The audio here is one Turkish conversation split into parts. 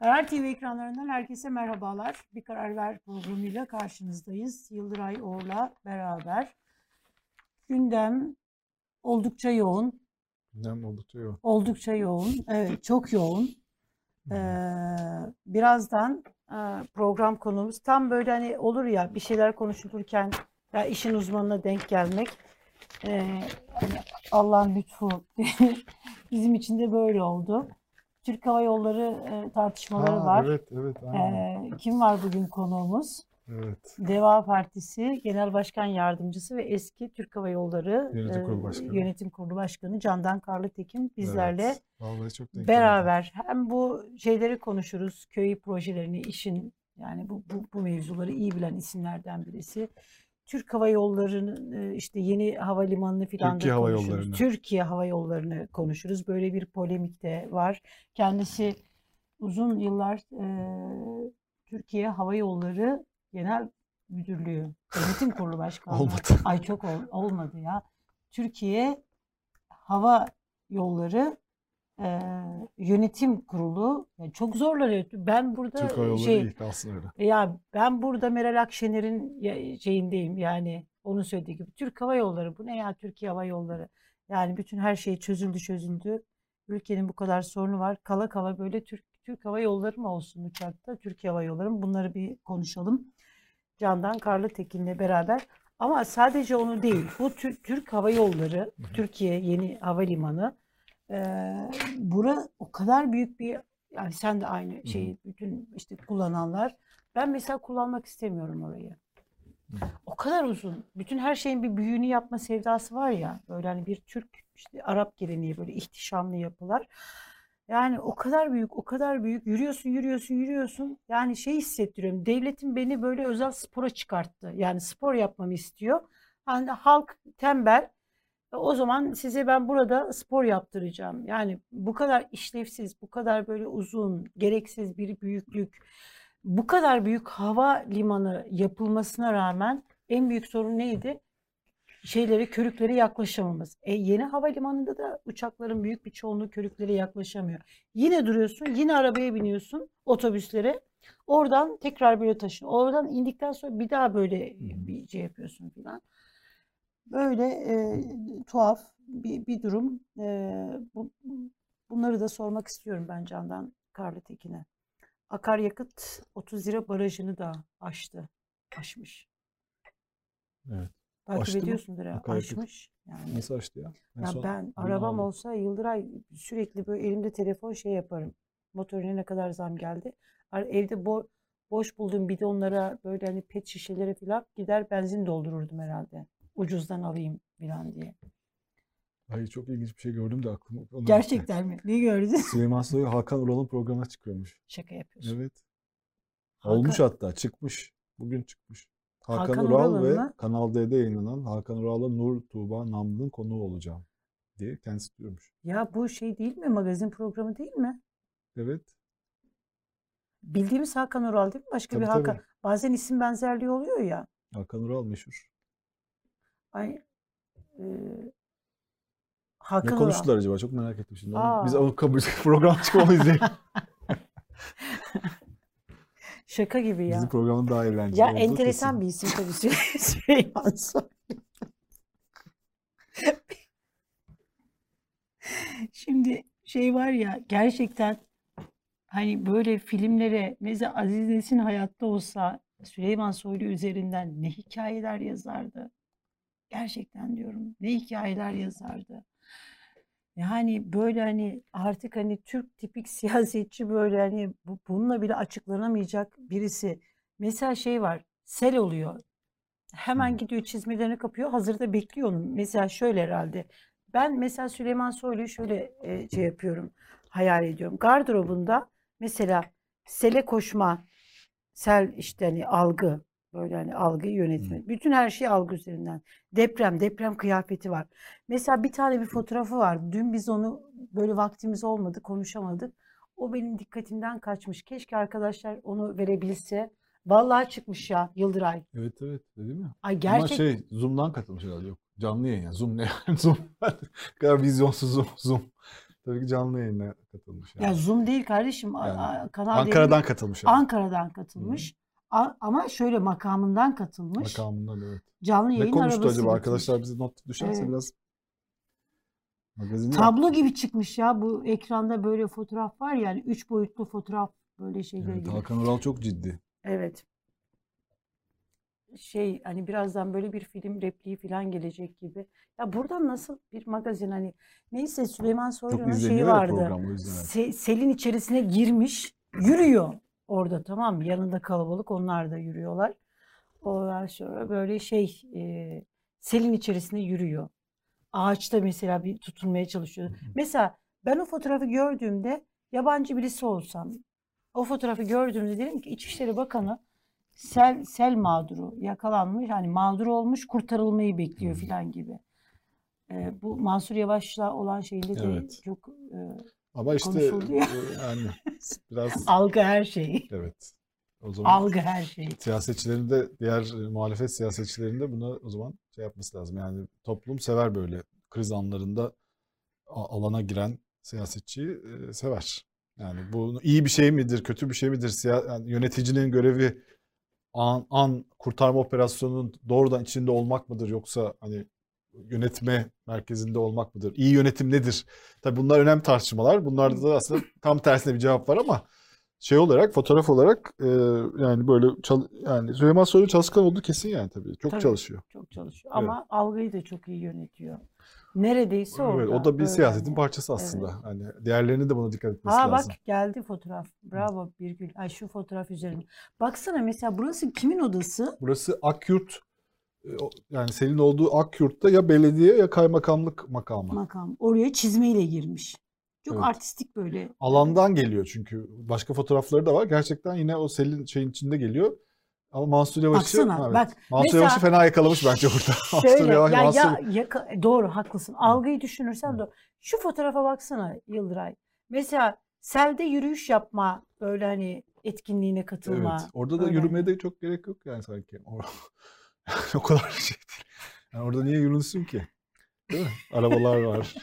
Karar TV ekranlarından herkese merhabalar. Bir Karar Ver programıyla karşınızdayız. Yıldıray Oğur'la beraber. Gündem oldukça yoğun. Gündem oldukça yoğun. Oldukça yoğun. Evet, çok yoğun. Ee, birazdan e, program konumuz tam böyle hani olur ya bir şeyler konuşulurken ya işin uzmanına denk gelmek. Ee, Allah'ın lütfu bizim için de böyle oldu. Türk Hava Yolları e, tartışmaları Ha, var. Evet, evet, aynen. Ee, kim var bugün konuğumuz? evet. Deva Partisi Genel Başkan Yardımcısı ve eski Türk Hava Yolları Yönetim Kurulu e, Başkanı. Yönetim Kurulu Başkanı Candan Karlıtekin bizlerle Evet. Çok beraber hem bu şeyleri konuşuruz, köy projelerini, işin yani bu, bu, bu mevzuları iyi bilen isimlerden birisi. Türk Hava Yolları'nın e, işte yeni havalimanını filan da Türkiye Hava konuşuruz. Yolları'nı. Türkiye Hava Yolları'nı konuşuruz. Böyle bir polemik de var. Kendisi uzun yıllar e, Türkiye Hava Yolları Genel Müdürlüğü Yönetim Kurulu Başkanlığı. Olmadı. Ay çok ol- olmadı ya. Türkiye Hava Yolları e, Yönetim Kurulu yani çok zorlanıyor. Ben burada Türk Hava şey öyle. ya ben burada Meral Akşener'in şeyindeyim yani onun söylediği gibi. Türk Hava Yolları bu ne ya Türkiye Hava Yolları. Yani bütün her şey çözüldü çözüldü. Ülkenin bu kadar sorunu var. Kala kala böyle Türk Türk Hava Yolları mı olsun uçakta? Türkiye Hava Yolları mı? Bunları bir konuşalım. Candan Karlıtekin'le beraber. Ama sadece onu değil. Bu Türk, Türk Hava Yolları, Türkiye Yeni Havalimanı. Eee bura o kadar büyük bir yani sen de aynı şeyi bütün işte kullananlar. Ben mesela kullanmak istemiyorum orayı. O kadar uzun. Bütün her şeyin bir büyüğünü yapma sevdası var ya. Böyle hani bir Türk işte Arap geleneği böyle ihtişamlı yapılar. Yani o kadar büyük, o kadar büyük. Yürüyorsun, yürüyorsun, yürüyorsun. Yani şey hissettiriyorum. Devletin beni böyle özel spora çıkarttı. Yani spor yapmamı istiyor. Hani halk tembel. E, O zaman size ben burada spor yaptıracağım. Yani bu kadar işlevsiz, bu kadar böyle uzun, gereksiz bir büyüklük, bu kadar büyük hava limanı yapılmasına rağmen en büyük sorun neydi? Şeylere, körüklere yaklaşamamız. E, yeni havalimanında da uçakların büyük bir çoğunluğu körüklere yaklaşamıyor. Yine duruyorsun, yine arabaya biniyorsun, otobüslere. Oradan tekrar böyle taşın. Oradan indikten sonra bir daha böyle bir şey yapıyorsun filan. Böyle e, tuhaf bir, bir durum. E, bu, bunları da sormak istiyorum ben Candan Karlıtekin'e. Akaryakıt 30 lira barajını da aştı. Aşmış. Evet. Takip Aştı ediyorsundur ya. Aşmış. Yani. Nasıl açtı ya? En Ya ben arabam aldım. olsa Yıldıray sürekli böyle elimde telefon şey yaparım. Motorine ne kadar zam geldi. Evde bo- boş bulduğum bidonlara böyle hani pet şişelere falan gider benzin doldururdum herhalde. Ucuzdan alayım falan diye. Ay çok ilginç bir şey gördüm de aklıma. onu. Gerçekten mi? Ne gördün? Süleyman Soylu Hakan Ural'ın programına çıkıyormuş. Şaka yapıyorsun. Evet. Hakan- Olmuş hatta çıkmış. Bugün çıkmış. Hakan, Hakan Ural Ural'ın ve mı? Kanal D'de yayınlanan Hakan Ural'la Nur Tuğba Namlı'nın konuğu olacağım diye kendisi diyormuş. Ya bu şey değil mi? Magazin programı değil mi? Evet. Bildiğimiz Hakan Ural değil mi? Başka Tabii, bir Hakan. tabii. Bazen isim benzerliği oluyor ya. Hakan Ural meşhur. Ay, e, Ne Hakan Ural. konuştular acaba? Çok merak ettim şimdi. Onu- Biz Aa. o kabul program izleyelim. Şaka gibi ya. Bizim programın daha eğlenceli Ya enteresan kesin. bir isim tabii Süley- Süleyman Soylu. Şimdi şey var ya gerçekten hani böyle filmlere mesela Aziz Nesin hayatta olsa Süleyman Soylu üzerinden ne hikayeler yazardı. Gerçekten diyorum ne hikayeler yazardı. Yani böyle hani artık hani Türk tipik siyasetçi böyle hani bu- bununla bile açıklanamayacak birisi. Mesela şey var sel oluyor. Hemen gidiyor çizmelerini kapıyor hazırda bekliyor onu. Mesela şöyle herhalde. Ben mesela Süleyman Soylu'yu şöyle e, şey yapıyorum hayal ediyorum. Gardırobunda mesela sele koşma, sel işte hani algı böyle hani algıyı yönetme. Bütün her şey algı üzerinden. Deprem, deprem kıyafeti var. Mesela bir tane bir fotoğrafı var. Dün biz onu böyle vaktimiz olmadı, konuşamadık. O benim dikkatimden kaçmış. Keşke arkadaşlar onu verebilse. Vallahi çıkmış ya Yıldıray. Evet evet değil mi? Ay Ama gerçek şey Zoom'dan katılmış herhalde yok. Canlı yayın ya. Zoom ne yani? Zoom. Kadar vizyonsuz Zoom. Zoom. Tabii ki canlı yayına katılmış. Yani. Ya Zoom değil kardeşim. Yani Kanal Ankara'dan D'nin- katılmış. Yani. Ankara'dan katılmış. A- ama şöyle makamından katılmış. Makamından evet. Canlı Ne yayın konuştu arabası acaba? getirmiş. Arkadaşlar bize not düşerse Evet. biraz magazin Tablo gibi çıkmış ya bu ekranda böyle fotoğraf var yani üç boyutlu fotoğraf böyle şeyler Evet, gibi. Hakan Ural çok ciddi. Evet. Şey hani birazdan böyle bir film repliği falan gelecek gibi. Ya buradan nasıl bir magazin hani neyse Süleyman Soylu'nun şeyi vardı. program selin içerisine girmiş, yürüyor orada tamam? Yanında kalabalık onlar da yürüyorlar. Ondan sonra böyle şey e, selin içerisine yürüyor. Ağaçta mesela bir tutunmaya çalışıyor. Mesela ben o fotoğrafı gördüğümde yabancı birisi olsam o fotoğrafı gördüğümde derim ki İçişleri Bakanı sel sel mağduru yakalanmış hani mağdur olmuş kurtarılmayı bekliyor filan gibi. E, bu Mansur Yavaş'la olan şeyinde de Evet. çok e, Ama işte e, yani biraz algı her şey. evet. O zaman Algı her şey. siyasetçilerin de diğer e, muhalefet siyasetçilerin de buna o zaman şey yapması lazım. Yani toplum sever böyle kriz anlarında alana giren siyasetçiyi e, sever. Yani bu iyi bir şey midir, kötü bir şey midir? Siya yani yöneticinin görevi an, an kurtarma operasyonunun doğrudan içinde olmak mıdır yoksa hani yönetme merkezinde olmak mıdır? İyi yönetim nedir? Tabii bunlar önemli tartışmalar. Bunlarda da aslında tam tersine bir cevap var ama şey olarak fotoğraf olarak e, yani böyle çal- yani Süleyman Soylu çalışkan olduğu kesin yani tabii. Çok Tabii. çalışıyor. Çok çalışıyor. Evet. Ama algıyı da çok iyi yönetiyor. Neredeyse orada. Evet, o da bir öyle siyasetin hani. parçası aslında. Hani diğerlerinin de buna dikkat etmesi Ha lazım. bak geldi fotoğraf. Bravo Birgül. Ay şu fotoğraf üzerinde. Baksana mesela burası kimin odası? Burası Akyurt yani senin olduğu Akyurt'ta ya belediye ya kaymakamlık makamı. Makam. Oraya çizmeyle girmiş. Çok Evet. artistik böyle. Alandan geliyor çünkü. Başka fotoğrafları da var. Gerçekten yine o selin şeyin içinde geliyor. Ama Mansur Yavaş'ı Baksana, evet. bak, Mansur mesela- Yavaş'ı fena yakalamış bence burada. Şöyle Yavaş, ya, Mansur- ya yaka- doğru haklısın. Algıyı düşünürsen Hı. doğru. Şu fotoğrafa baksana Yıldıray. Mesela selde yürüyüş yapma böyle hani etkinliğine katılma. Evet. Orada da öyle. yürümeye de çok gerek yok yani sanki. O, kadar şey değil. Yani orada niye yürünsün ki? Değil mi? Arabalar var.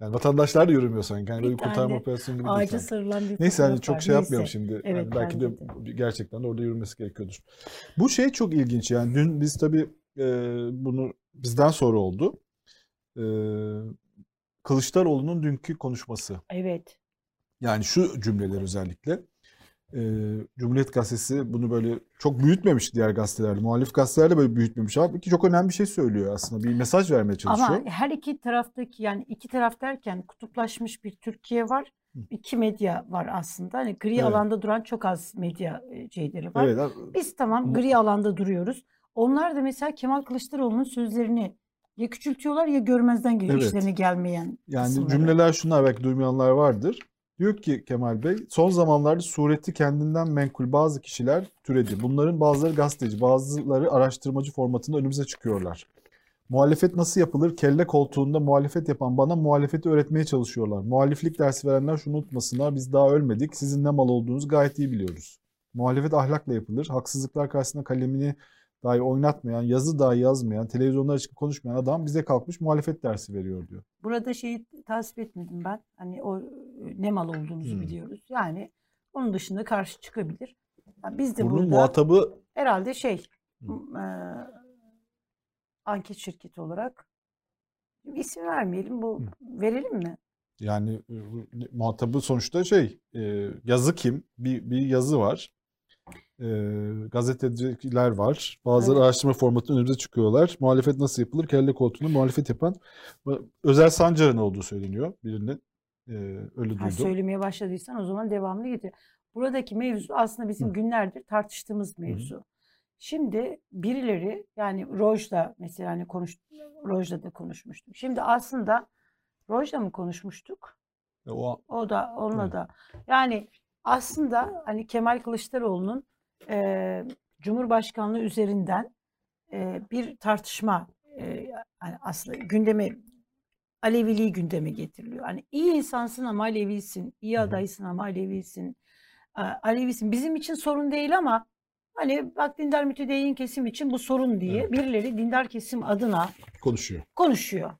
Yani vatandaşlar da yürümüyor sanki. Yani böyle bir kurtarma operasyonu gibi Ağaca sarılan bir Neyse hani çok var. şey yapmayalım Neyse. şimdi. Evet, Yani belki de bence gerçekten de orada yürümesi gerekiyordur. Bu şey çok ilginç yani dün biz tabii e, bunu bizden sonra oldu. E, Kılıçdaroğlu'nun dünkü konuşması. Evet. Yani şu cümleler özellikle. E, Cumhuriyet Gazetesi bunu böyle çok büyütmemiş diğer gazetelerle. Muhalif gazeteler de böyle büyütmemiş. Halbuki çok önemli bir şey söylüyor aslında. Bir mesaj vermeye çalışıyor. Ama her iki taraftaki yani iki taraf derken kutuplaşmış bir Türkiye var. İki medya var aslında. Hani gri Evet. alanda duran çok az medya e, şeyleri var. Evet. Biz tamam gri alanda duruyoruz. Onlar da mesela Kemal Kılıçdaroğlu'nun sözlerini ya küçültüyorlar ya görmezden geliyor Evet. işlerine gelmeyen Yani kısımları. cümleler şunlar belki duymayanlar vardır. Diyor ki Kemal Bey, son zamanlarda sureti kendinden menkul bazı kişiler türedi. Bunların bazıları gazeteci, bazıları araştırmacı formatında önümüze çıkıyorlar. Muhalefet nasıl yapılır? Kelle koltuğunda muhalefet yapan bana muhalefeti öğretmeye çalışıyorlar. Muhaliflik dersi verenler şunu unutmasınlar. Biz daha ölmedik. Sizin ne mal olduğunuzu gayet iyi biliyoruz. Muhalefet ahlakla yapılır. Haksızlıklar karşısında kalemini dahi oynatmayan, yazı dahi yazmayan, televizyonlara çıkıp konuşmayan adam bize kalkmış muhalefet dersi veriyor diyor. Burada şeyi tasvip etmedim ben. Hani o e, ne mal olduğunuzu Hmm. biliyoruz. Yani onun dışında karşı çıkabilir. Yani biz de Bunun burada muhatabı herhalde şey Hı. e, anket şirketi olarak isim vermeyelim. Bu verelim mi? yani e, muhatabı sonuçta şey e, yazı kim? Bir, bir yazı var. E, gazeteciler var. Bazıları Evet. araştırma formatında önümüze çıkıyorlar. Muhalefet nasıl yapılır? Kelle koltuğunda muhalefet yapan Özel Sancar'ın olduğu söyleniyor birinin. E, öyle Ha, duydum. söylemeye başladıysan o zaman devamlı getir. Buradaki mevzu aslında bizim Hı. günlerdir tartıştığımız mevzu. Şimdi birileri yani Rojda mesela hani konuş Rojda da konuşmuştuk. Şimdi aslında Rojda mı konuşmuştuk? E, o O da onunla Evet. da. Yani aslında hani Kemal Kılıçdaroğlu'nun e, Cumhurbaşkanlığı üzerinden e, bir tartışma e, yani aslında gündeme Aleviliği gündeme getiriliyor. Hani iyi insansın ama Alevisin, iyi adaysın ama Alevisin, Alevisin. Bizim için sorun değil ama hani bak dindar mütedeyyin kesim için bu sorun diye Evet. birileri dindar kesim adına konuşuyor. konuşuyor.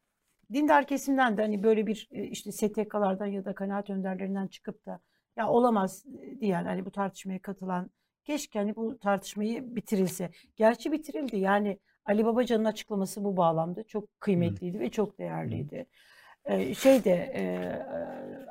dindar kesimden de hani böyle bir e, işte STK'lardan ya da kanaat önderlerinden çıkıp da ya olamaz diyen hani bu tartışmaya katılan keşke hani bu tartışmayı bitirilse. Gerçi bitirildi yani Ali Babacan'ın açıklaması bu bağlamda çok kıymetliydi ve çok değerliydi. Ee, şey de e,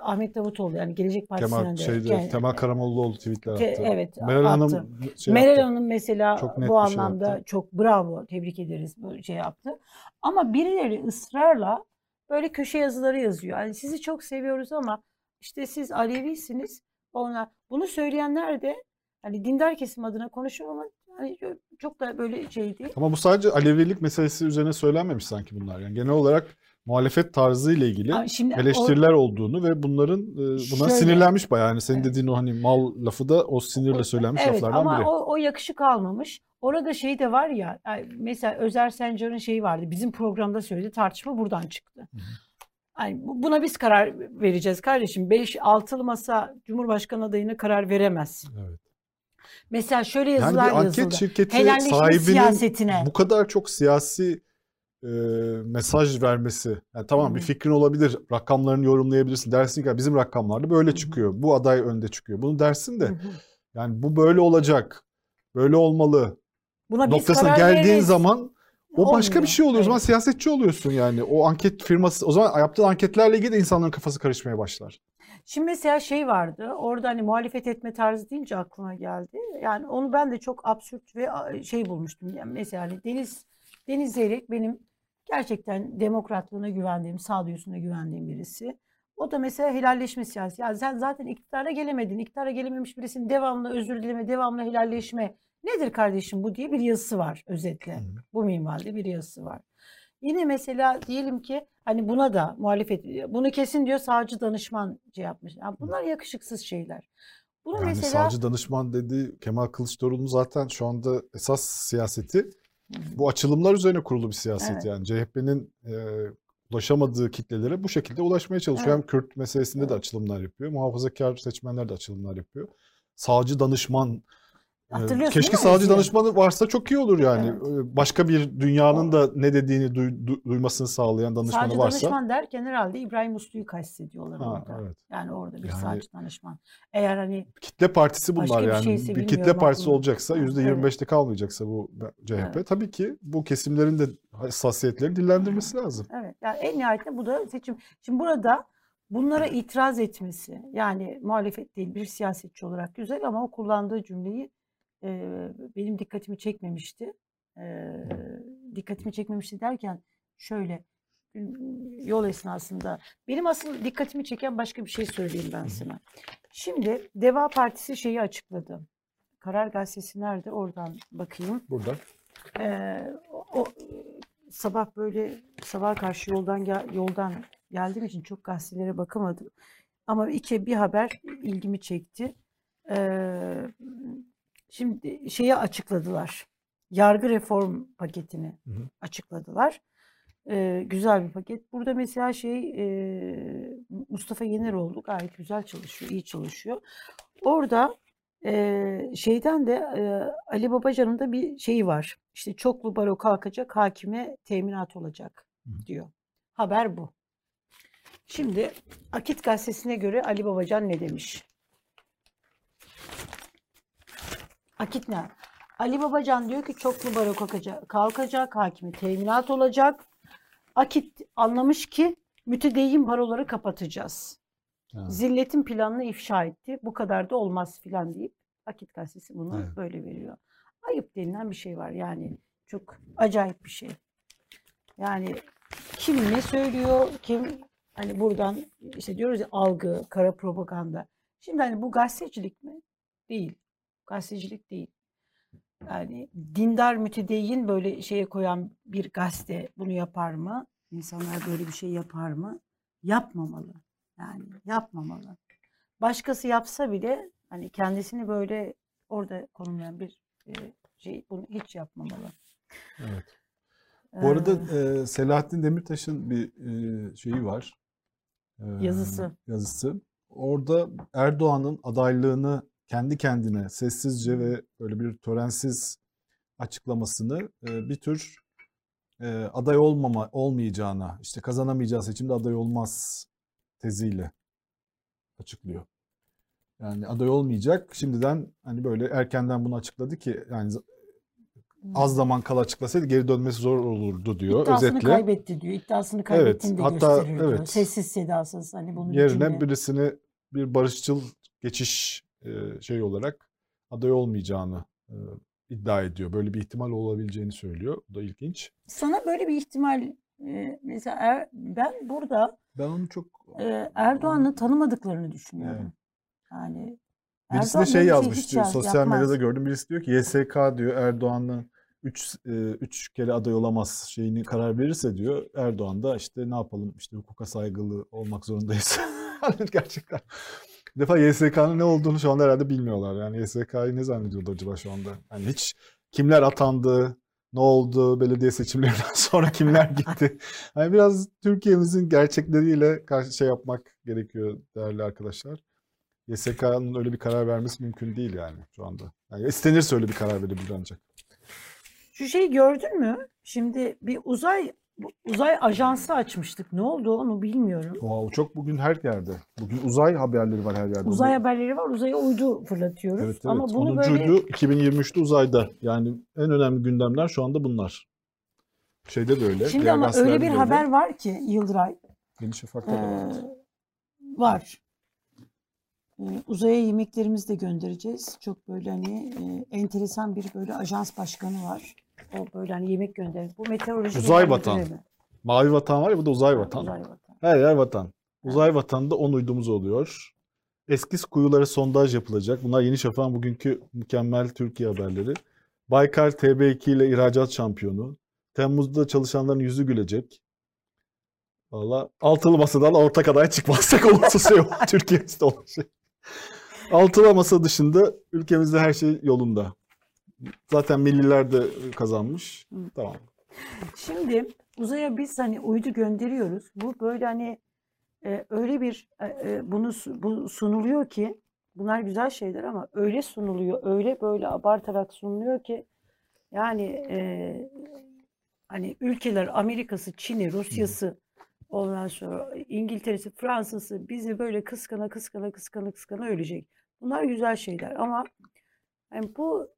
Ahmet Davutoğlu yani Gelecek Partisi'nden Kemal, de şeyde, kend- Temel Karamollaoğlu tweetler Ke- attı. evet, Meral attı. Hanım şey Meral yaptı. Hanım mesela bu şey anlamda yaptı. çok bravo tebrik ederiz bu şey yaptı. Ama birileri ısrarla böyle köşe yazıları yazıyor. Yani sizi çok seviyoruz ama işte siz Alevisiniz. Onlar bunu söyleyenler de hani dindar kesim adına konuşuyor ama hani çok da böyle şey değil. Ama bu sadece Alevilik meselesi üzerine söylenmemiş sanki bunlar. Yani genel olarak muhalefet tarzı ile ilgili Ama şimdi eleştiriler olduğunu ve bunların e, buna Şöyle- sinirlenmiş bayağı. Yani senin Evet. dediğin o hani mal lafı da o sinirle söylenmiş Evet laflardan ama biri. o, o yakışık almamış. Orada şey de var ya mesela Özer Sencar'ın şeyi vardı. Bizim programda söyledi tartışma buradan çıktı. Yani bu- buna biz karar vereceğiz kardeşim. 5 altılı masa Cumhurbaşkanı adayına karar veremez. Evet. Mesela şöyle Yani yazılar bir anket yazıldı. şirketi Helalleşme sahibinin siyasetine. bu kadar çok siyasi e, mesaj vermesi. Yani tamam bir Hı. fikrin olabilir, rakamlarını yorumlayabilirsin. Dersin ki bizim rakamlarda böyle Hı hı. çıkıyor. Bu aday önde çıkıyor. Bunu dersin de Hı hı. yani bu böyle olacak. Böyle olmalı. Buna Noktasına geldiğin veririz. zaman o başka bir Olmuyor. şey oluyor. O zaman Evet. siyasetçi oluyorsun yani. O anket firması o zaman yaptığın anketlerle ilgili de insanların kafası karışmaya başlar. Şimdi mesela şey vardı. Orada hani muhalefet etme tarzı deyince aklıma geldi. Yani onu ben de çok absürt ve şey bulmuştum. Yani mesela hani Deniz Deniz Zeyrek benim gerçekten demokratlığına güvendiğim, sağduyusuna güvendiğim birisi. O da mesela helalleşme siyasi. Ya sen zaten iktidara gelemedin. İktidara gelememiş birisinin devamlı özür dileme, devamlı helalleşme. Nedir kardeşim bu diye bir yazısı var özetle. Hı. Bu minvalde bir yazısı var. Yine mesela diyelim ki hani buna da muhalefet bunu kesin diyor sağcı danışman şey yapmış. Yani bunlar yakışıksız şeyler. Bunu Yani mesela savcı danışman dedi Kemal Kılıçdaroğlu'nun zaten şu anda esas siyaseti bu açılımlar üzerine kurulu bir siyaset Evet. yani CHP'nin e, ulaşamadığı kitlelere bu şekilde ulaşmaya çalışıyor. Evet. Hem Kürt meselesinde de Evet. açılımlar yapıyor. Muhafazakar seçmenler de açılımlar yapıyor. Sağcı danışman Hatırlıyorsun keşke değil mi danışmanı varsa çok iyi olur yani. Evet. E, Başka bir dünyanın da ne dediğini duy- du- duymasını sağlayan danışmanı sağcı varsa. danışman derken herhalde İbrahim Uslu'yu kastediyorlar Ha, orada. evet. Yani orada bir Yani- sağcı danışman. Eğer hani Kitle partisi bunlar Başka bir yani. şeyse bir kitle partisi aklıma. olacaksa Ha, yüzde evet. %25'te kalmayacaksa bu CHP Evet. tabii ki bu kesimlerin de hassasiyetlerini dillendirmesi lazım. Evet. Yani en nihayetinde bu da seçim. Şimdi burada bunlara itiraz etmesi yani muhalefet değil bir siyasetçi olarak güzel ama o kullandığı cümleyi e, benim dikkatimi çekmemişti. E, dikkatimi çekmemişti derken şöyle yol esnasında benim asıl dikkatimi çeken başka bir şey söyleyeyim ben sana. Şimdi Deva Partisi şeyi açıkladı. Karar Gazetesi nerede? Oradan bakayım. Burada. Ee, o, sabah böyle sabah karşı yoldan gel, yoldan geldiğim için çok gazetelere bakamadım. Ama iki bir haber ilgimi çekti. Ee, şimdi şeyi açıkladılar. Yargı reform paketini Hı hı. açıkladılar. Ee, güzel bir paket. Burada mesela şey e, Mustafa Yeneroğlu gayet güzel çalışıyor, iyi çalışıyor. Orada e, şeyden de e, Ali Babacan'ın da bir şeyi var. İşte çoklu baro kalkacak, hakime teminat olacak Hı. diyor. Haber bu. Şimdi Akit gazetesine göre Ali Babacan ne demiş? Akit ne? Ali Babacan diyor ki çoklu baro kalkacak, kalkacak hakime teminat olacak. Akit anlamış ki mütedeyyin baroları kapatacağız. Ha. Zilletin planını ifşa etti. Bu kadar da olmaz filan deyip Akit gazetesi bunu Evet. böyle veriyor. Ayıp denilen bir şey var yani. Çok acayip bir şey. Yani kim ne söylüyor, kim hani buradan işte diyoruz ya algı, kara propaganda. Şimdi hani bu gazetecilik mi? Değil. Gazetecilik değil. Yani dindar mütedeyyin böyle şeye koyan bir gazete bunu yapar mı? İnsanlar böyle bir şey yapar mı? Yapmamalı. Yani yapmamalı. Başkası yapsa bile hani kendisini böyle orada konumlayan bir e, şey bunu hiç yapmamalı. Evet. Bu arada Ee, e, Selahattin Demirtaş'ın bir e, şeyi var. E, Yazısı. Yazısı. Orada Erdoğan'ın adaylığını kendi kendine sessizce ve böyle bir törensiz açıklamasını e, bir tür e, aday olmama olmayacağına, işte kazanamayacağı seçimde aday olmaz teziyle açıklıyor. Yani aday olmayacak. Şimdiden hani böyle erkenden bunu açıkladı ki yani az zaman kala açıklasaydı geri dönmesi zor olurdu diyor İddiasını özetle. kaybetti diyor. İddiasını kaybettiğini de hatta gösteriyor diyor. evet. Sessiz sedasız hani bunun Yerine birisini bir barışçıl geçiş şey olarak aday olmayacağını iddia ediyor. Böyle bir ihtimal olabileceğini söylüyor. Bu da ilginç. Sana böyle bir ihtimal mesela Er- ben burada Ben onu çok Erdoğan'ı tanımadıklarını düşünüyorum. Evet. Yani Birisi Erdoğan de şey yazmış diyor. yaz- Sosyal yapmaz. medyada gördüm. Birisi diyor ki YSK diyor Erdoğan'la 3 3 kere aday olamaz şeyini karar verirse diyor Erdoğan da işte ne yapalım işte hukuka saygılı olmak zorundayız. Gerçekten. Bir defa YSK'nın ne olduğunu şu anda herhalde bilmiyorlar. Yani YSK'yı ne zannediyorlar acaba şu anda? Yani hiç kimler atandı, ne oldu, belediye seçimlerinden sonra kimler gitti. Hani biraz Türkiye'mizin gerçekleriyle karşı şey yapmak gerekiyor değerli arkadaşlar. YSK'nın öyle bir karar vermesi mümkün değil yani şu anda. Yani istenirse öyle bir karar verebilir ancak. Şu şeyi gördün mü? Şimdi bir uzay uzay ajansı açmıştık. Ne oldu onu bilmiyorum. Wow, çok bugün her yerde. Bugün uzay haberleri var her yerde. Uzay haberleri var. Uzaya uydu fırlatıyoruz. Evet evet. Ama bunu Onuncuydu böyle 2023'te uzayda. Yani en önemli gündemler şu anda bunlar. Şeyde de öyle. Şimdi ama öyle bir de öyle. haber var ki Yıldıray Yeni Şafak'ta da var. Ee, var. Ee, uzaya yemeklerimizi de göndereceğiz. Çok böyle hani e, enteresan bir böyle ajans başkanı var. O böyle hani yemek gönderir. Bu meteoroloji Uzay vatan. Mavi vatan var ya bu da uzay vatan. Uzay vatan. Her yer vatan. Uzay vatanında 10 uydumuz oluyor. Eskiz kuyulara sondaj yapılacak. Bunlar Yeni Şafak'ın bugünkü mükemmel Türkiye haberleri. Baykar TB2 ile ihracat şampiyonu. Temmuz'da çalışanların yüzü gülecek. Valla altılı masadan ortak aday çıkmazsak olumsuz şey olur. Türkiye'mizde olan şey. Altılı masa dışında ülkemizde her şey yolunda. Zaten milliler de kazanmış. Hı. Tamam. Şimdi uzaya biz hani uydu gönderiyoruz. Bu böyle hani e, öyle bir e, e, bunu bu sunuluyor ki bunlar güzel şeyler ama öyle sunuluyor, öyle böyle abartarak sunuluyor ki yani e, hani ülkeler Amerika'sı, Çin'i, Rusya'sı ondan sonra İngiltere'si, Fransa'sı bizi böyle kıskana kıskana kıskana kıskana ölecek. Bunlar güzel şeyler ama yani bu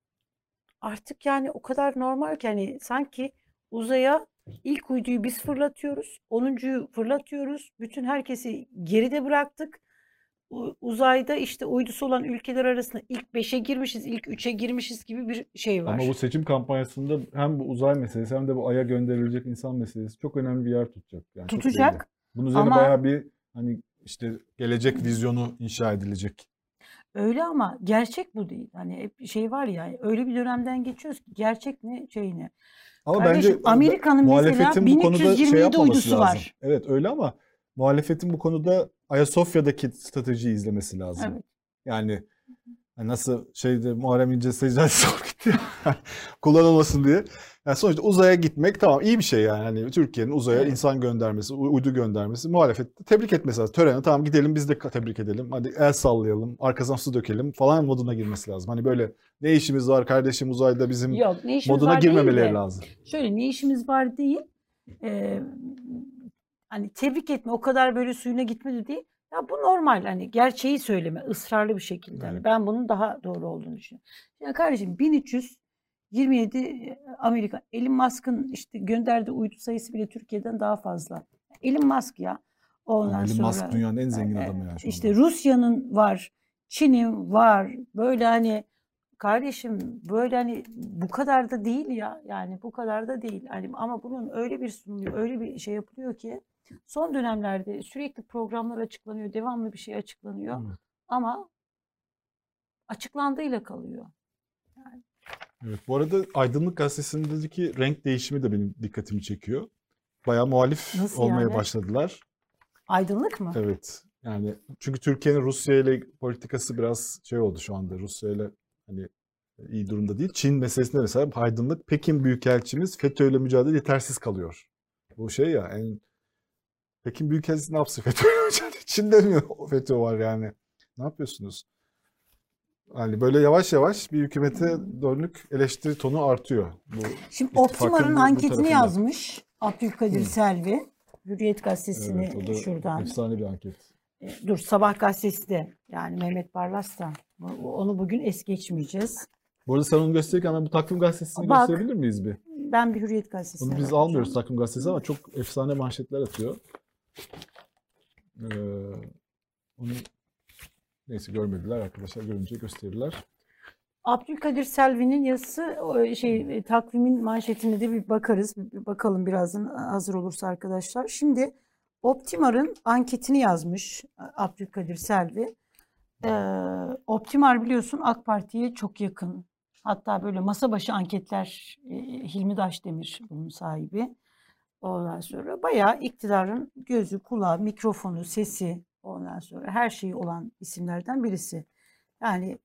artık yani o kadar normal ki hani sanki uzaya ilk uyduyu biz fırlatıyoruz. 10'uncuyu fırlatıyoruz. Bütün herkesi geride bıraktık. Uzayda işte uydusu olan ülkeler arasında ilk 5'e girmişiz, ilk 3'e girmişiz gibi bir şey var. Ama bu seçim kampanyasında hem bu uzay meselesi hem de bu Ay'a gönderilecek insan meselesi çok önemli bir yer tutacak. Yani. Tutacak Bunun üzerine ama- bayağı bir hani işte gelecek vizyonu inşa edilecek. Öyle ama gerçek bu değil. Hani şey var ya öyle bir dönemden geçiyoruz ki gerçek ne şey ne. Ama Kardeşim, bence Amerika'nın mesela muhalefetin bu konuda şey 1327 yapmaması uydusu lazım. var. Evet öyle ama muhalefetin bu konuda Ayasofya'daki stratejiyi izlemesi lazım. Evet. Yani hani nasıl şeyde Muharrem İnce secdesi zor gitti kullanılmasın diye. Yani sonuçta uzaya gitmek tamam iyi bir şey yani. Hani Türkiye'nin uzaya Evet. insan göndermesi, uydu göndermesi muhalefet tebrik etmesi lazım. Törene tamam gidelim biz de tebrik edelim. Hadi el sallayalım, arkasından su dökelim falan moduna girmesi lazım. Hani böyle ne işimiz var kardeşim uzayda bizim Yok ne işimiz moduna var değil girmemeleri de. lazım. Şöyle ne işimiz var değil. Eee, hani tebrik etme o kadar böyle suyuna gitmedi değil. Ya bu normal hani gerçeği söyleme ısrarlı bir şekilde. Hani Evet. ben bunun daha doğru olduğunu düşünüyorum. Ya kardeşim 1327 Amerika Elon Musk'ın işte gönderdiği uydu sayısı bile Türkiye'den daha fazla. Elon Musk ya. Ondan Yani Elon sonra Musk dünyanın en zengin e, adamı yani şu işte. Rusya'nın var, Çin'in var. Böyle hani kardeşim böyle hani bu kadar da değil ya. Yani bu kadar da değil. Hani ama bunun öyle bir sunuluyor, öyle bir şey yapılıyor ki son dönemlerde sürekli programlar açıklanıyor, devamlı bir şey açıklanıyor Evet. ama açıklandığıyla kalıyor. Evet, bu arada Aydınlık Gazetesi'ndeki renk değişimi de benim dikkatimi çekiyor. Bayağı muhalif Nasıl olmaya yani? başladılar. Aydınlık mı? Evet. Yani çünkü Türkiye'nin Rusya ile politikası biraz şey oldu şu anda. Rusya ile hani iyi durumda değil. Çin meselesinde mesela Aydınlık Pekin Büyükelçimiz FETÖ ile mücadele yetersiz kalıyor. Bu şey ya en Pekin Büyükelçisi ne yapsın FETÖ ile mücadele? Çin'de mi o FETÖ var yani? Ne yapıyorsunuz? hani böyle yavaş yavaş bir hükümete dönük eleştiri tonu artıyor. Bu Şimdi Optimar'ın anketini tarafında. yazmış Abdülkadir Hı. Selvi. Hürriyet gazetesini evet, o da şuradan. efsane bir anket. E, Dur Sabah gazetesi de yani Mehmet Barlas da Bu- onu bugün es geçmeyeceğiz. Bu arada sen onu gösterirken ben bu takvim gazetesini Bak. gösterebilir miyiz bir? Ben bir Hürriyet gazetesine Bunu biz almıyoruz takvim gazetesi ama çok efsane manşetler atıyor. Ee, onu neyse görmediler arkadaşlar görünce gösterirler. Abdülkadir Selvi'nin yazısı şey e, takvimin manşetine de bir bakarız. Bir bakalım birazdan hazır olursa arkadaşlar. Şimdi Optimar'ın anketini yazmış Abdülkadir Selvi. Ee, Optimar biliyorsun AK Parti'ye çok yakın. Hatta böyle masa başı anketler e, Hilmi Daşdemir bunun sahibi. Ondan sonra bayağı iktidarın gözü, kulağı, mikrofonu, sesi ondan sonra her şeyi olan isimlerden birisi. Yani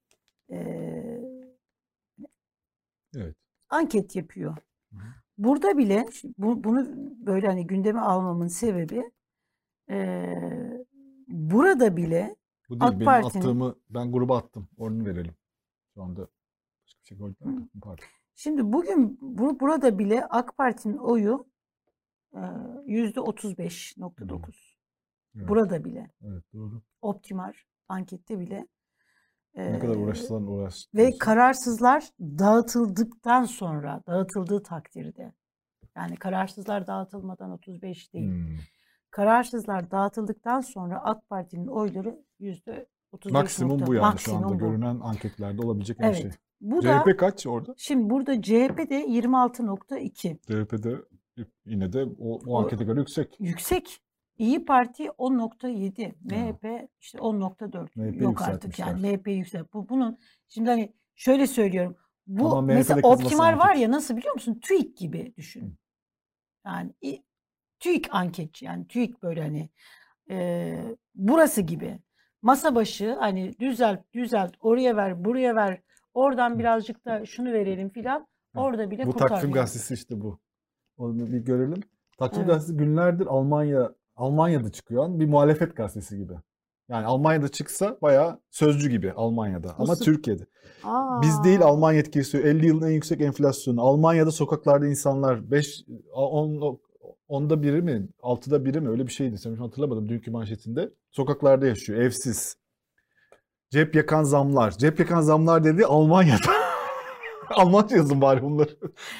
eee, Evet. anket yapıyor. Hı. Burada bile bu, bunu böyle hani gündeme almamın sebebi eee, burada bile Bu değil AK benim Parti'nin- attığımı ben gruba attım. Onu verelim. Şu anda başka bir şey gördüm. şimdi bugün bu, burada bile AK Parti'nin oyu yüzde 35.9. Evet, Burada bile. evet doğru. Optimar ankette bile. Ne kadar uğraşsan uğraş. Ve kararsızlar dağıtıldıktan sonra, dağıtıldığı takdirde. Yani kararsızlar dağıtılmadan 35 değil. Hmm. Kararsızlar dağıtıldıktan sonra AK Parti'nin oyları yüzde 35 Maksimum nokta- bu yani şu anda maksimum bu. görünen anketlerde olabilecek Evet. şey. Bu da CHP kaç orada? şimdi burada CHP'de 26.2 CHP'de yine de o, o ankete göre yüksek. yüksek. İyi Parti 10.7, MHP işte 10.4. MHP Yok artık yani. MHP yüksek. Bu bunun şimdi hani şöyle söylüyorum. Bu Ama mesela Optimal var anket. ya nasıl biliyor musun? TÜİK gibi düşün. Yani TÜİK anketçi yani TÜİK böyle hani e, burası gibi. Masa başı hani düzelt düzelt oraya ver buraya ver oradan birazcık da şunu verelim filan orada bile Bu kurtar takvim yani. gazetesi işte bu. Onu bir görelim. Takvim Evet. gazetesi günlerdir Almanya Almanya'da çıkıyor. Bir muhalefet gazetesi gibi. Yani Almanya'da çıksa bayağı sözcü gibi Almanya'da ama Nasıl? Türkiye'de. Aa, Biz değil Alman yetkilisi 50 yılın en yüksek enflasyonu. Almanya'da sokaklarda insanlar 5 10 onda biri mi? 6'da biri mi? Öyle bir şeydi. Sen hatırlamadım dünkü manşetinde. Sokaklarda yaşıyor. Evsiz. Cep yakan zamlar. Cep yakan zamlar dedi Almanya'da. Almanca yazın bari bunları.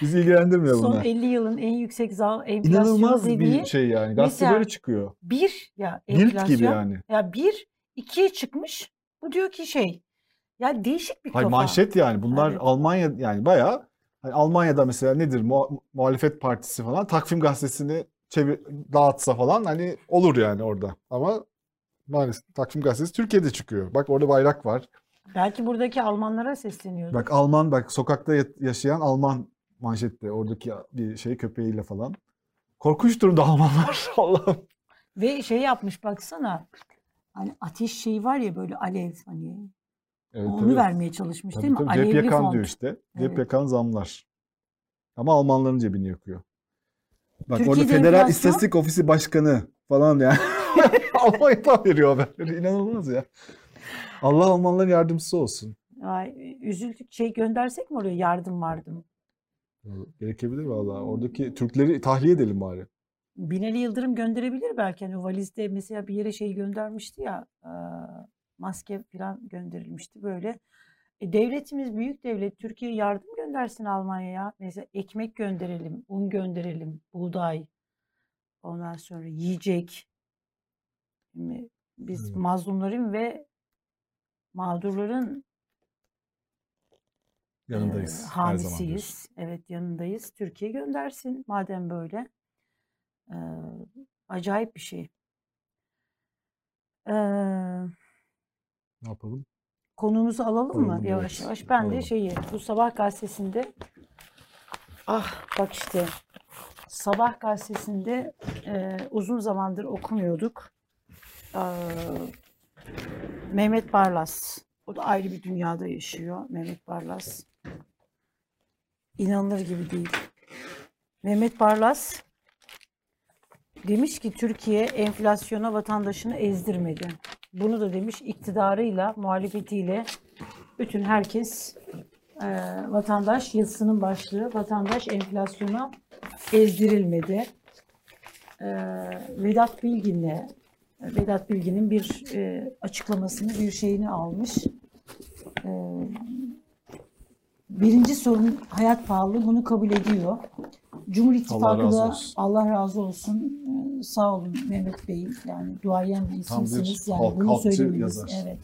Bizi ilgilendirmiyor son bunlar. 50 yılın en yüksek zam enflasyon İnanılmaz dediği bir şey yani. Gazete böyle çıkıyor. bir ya Cilt gibi enflasyon yani. ya bir ikiye çıkmış. Bu diyor ki şey ya değişik bir Hayır kafa. manşet yani. Bunlar Evet. Almanya yani bayağı hani Almanya'da mesela nedir Muha- muhalefet partisi falan takvim gazetesini çevir, dağıtsa falan hani olur yani orada. Ama maalesef takvim gazetesi Türkiye'de çıkıyor. Bak orada bayrak var. Belki buradaki Almanlara sesleniyordu. Bak Alman bak sokakta yaşayan Alman manşette oradaki bir şey köpeğiyle falan. Korkunç durumda Almanlar. Allah'ım. Ve şey yapmış baksana. Hani ateş şeyi var ya böyle alev hani. Evet, onu tabii. vermeye çalışmış Tabii, değil mi? tabii. Cep Alevli yakan font. diyor işte. Cep Evet. yakan zamlar. Ama Almanların cebini yakıyor. Bak Türkiye'de orada Federal enflasyon- İstatistik Ofisi Başkanı falan ya. Almanya'dan veriyor haberleri. İnanılmaz ya. Allah Almanların yardımcısı olsun. Ay, üzüldük şey göndersek mi oraya yardım vardım. Gerekebilir vallahi. Oradaki Türkleri tahliye edelim bari. Binali Yıldırım gönderebilir belki. Hani o valizde mesela bir yere şey göndermişti ya. e, maske falan gönderilmişti böyle. E, devletimiz büyük devlet. Türkiye yardım göndersin Almanya'ya. Mesela ekmek gönderelim, un gönderelim, buğday. Ondan sonra yiyecek. Biz Evet. mazlumların ve mağdurların Yanındayız. e, hamisiyiz. Evet yanındayız. Türkiye göndersin madem böyle. E, acayip bir şey. E, Ne yapalım? Konumuzu alalım mı Alalım, yavaş evet. yavaş? Ben de Alalım. şeyi bu sabah gazetesinde ah bak işte sabah gazetesinde e, uzun zamandır okumuyorduk. Ee, Mehmet Barlas. O da ayrı bir dünyada yaşıyor Mehmet Barlas. İnanılır gibi değil. Mehmet Barlas demiş ki Türkiye enflasyona vatandaşını ezdirmedi. Bunu da demiş iktidarıyla, muhalefetiyle bütün herkes e, vatandaş yazısının başlığı vatandaş enflasyona ezdirilmedi. E, Vedat Bilgin'le Vedat Bilgin'in bir e, açıklamasını, bir şeyini almış. E, birinci sorun hayat pahalı, bunu kabul ediyor. Cumhur İttifakı razı da. Allah razı olsun. e, sağ olun Mehmet Bey. Yani duayen bir isimsiniz. Yani halk- bunu söylemeniz. Evet.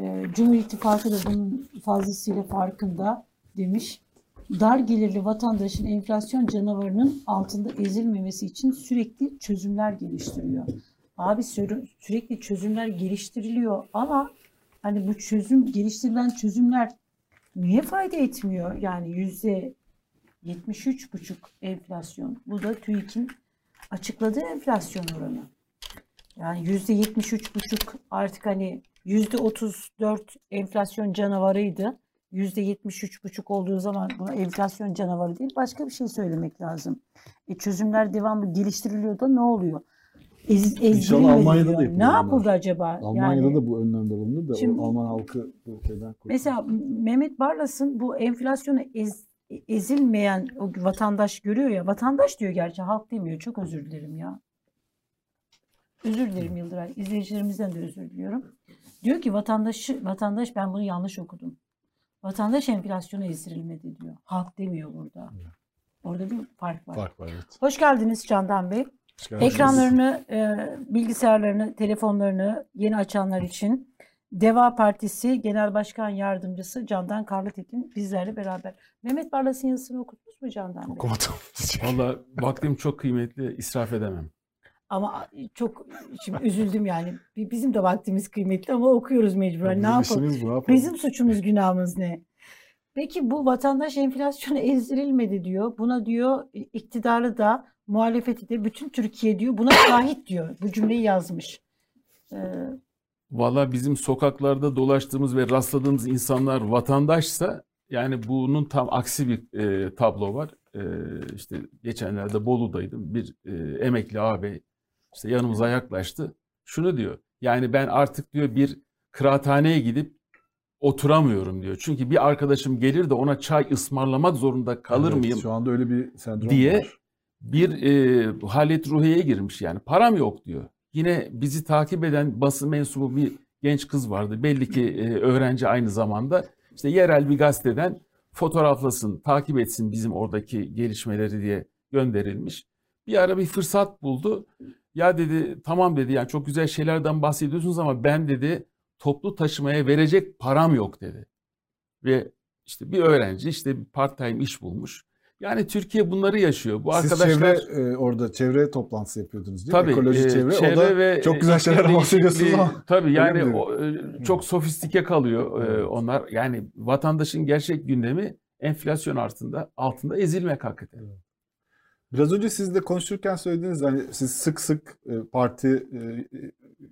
E, Cumhur İttifakı da bunun fazlasıyla farkında demiş. Dar gelirli vatandaşın enflasyon canavarının altında ezilmemesi için sürekli çözümler geliştiriyor. Abi sürekli çözümler geliştiriliyor ama hani bu çözüm geliştirilen çözümler niye fayda etmiyor? Yani yüzde 73,5 enflasyon. Bu da TÜİK'in açıkladığı enflasyon oranı. Yani yüzde 73,5 artık hani yüzde 34 enflasyon canavarıydı. Yüzde 73,5 olduğu zaman buna enflasyon canavarı değil başka bir şey söylemek lazım. E çözümler devamlı geliştiriliyor da ne oluyor? Ez, ezdirilmedi Almanya'da da diyor. Ne bunlar. yapıldı acaba? Almanya'da Yani- da bu önlemler alındı da Şimdi- Alman halkı bu şeyden korktu. Mesela Mehmet Barlas'ın bu enflasyona ez- ezilmeyen o vatandaş görüyor ya. Vatandaş diyor gerçi halk demiyor. Çok özür dilerim ya. Özür dilerim Yıldıray. İzleyicilerimizden de özür diliyorum. Diyor ki vatandaşı, vatandaş ben bunu yanlış okudum. Vatandaş enflasyona ezdirilmedi diyor. Halk demiyor burada. Orada bir fark var. Fark var evet. Hoş geldiniz Candan Bey. Ekranlarını, e, bilgisayarlarını, telefonlarını yeni açanlar için Deva Partisi Genel Başkan Yardımcısı Candan Karlıtekin bizlerle beraber. Mehmet Barlas'ın yazısını okudunuz mu Candan Bey? Okumadım. Valla vaktim çok kıymetli, israf edemem. Ama çok şimdi üzüldüm yani. Bi- Bizim de vaktimiz kıymetli ama okuyoruz mecburen. Ne Bizim yapalım? bu, ne yapalım? Bizim suçumuz günahımız ne? Peki bu vatandaş enflasyona ezdirilmedi diyor. Buna diyor iktidarı da muhalefeti de bütün Türkiye diyor. Buna şahit diyor. Bu cümleyi yazmış. Ee, Valla bizim sokaklarda dolaştığımız ve rastladığımız insanlar vatandaşsa yani bunun tam aksi bir e, tablo var. E, işte geçenlerde Bolu'daydım. Bir e, emekli ağabey işte yanımıza yaklaştı. Şunu diyor. Yani ben artık diyor bir kıraathaneye gidip oturamıyorum diyor. Çünkü bir arkadaşım gelir de ona çay ısmarlamak zorunda kalır Evet, mıyım? Şu anda öyle bir sendrom diye var. Bir e, halet ruhiyeye girmiş yani. Param yok diyor. Yine bizi takip eden basın mensubu bir genç kız vardı. Belli ki e, öğrenci aynı zamanda. İşte yerel bir gazeteden fotoğraflasın, takip etsin bizim oradaki gelişmeleri diye gönderilmiş. Bir ara bir fırsat buldu. Ya dedi tamam dedi yani çok güzel şeylerden bahsediyorsunuz ama ben dedi toplu taşımaya verecek param yok dedi. Ve işte bir öğrenci işte bir part time iş bulmuş. Yani Türkiye bunları yaşıyor. Bu Siz arkadaşlar çevre e, orada çevre toplantısı yapıyordunuz değil tabii mi? Ekoloji e, çevre. o da ve çok güzel şeyler bahsediyorsunuz ama. Tabii yani o, e, çok sofistike kalıyor e, Evet. onlar. Yani vatandaşın gerçek gündemi enflasyon altında altında ezilmek hakikaten. Biraz önce sizle konuşurken söylediğiniz hani siz sık sık e, parti e,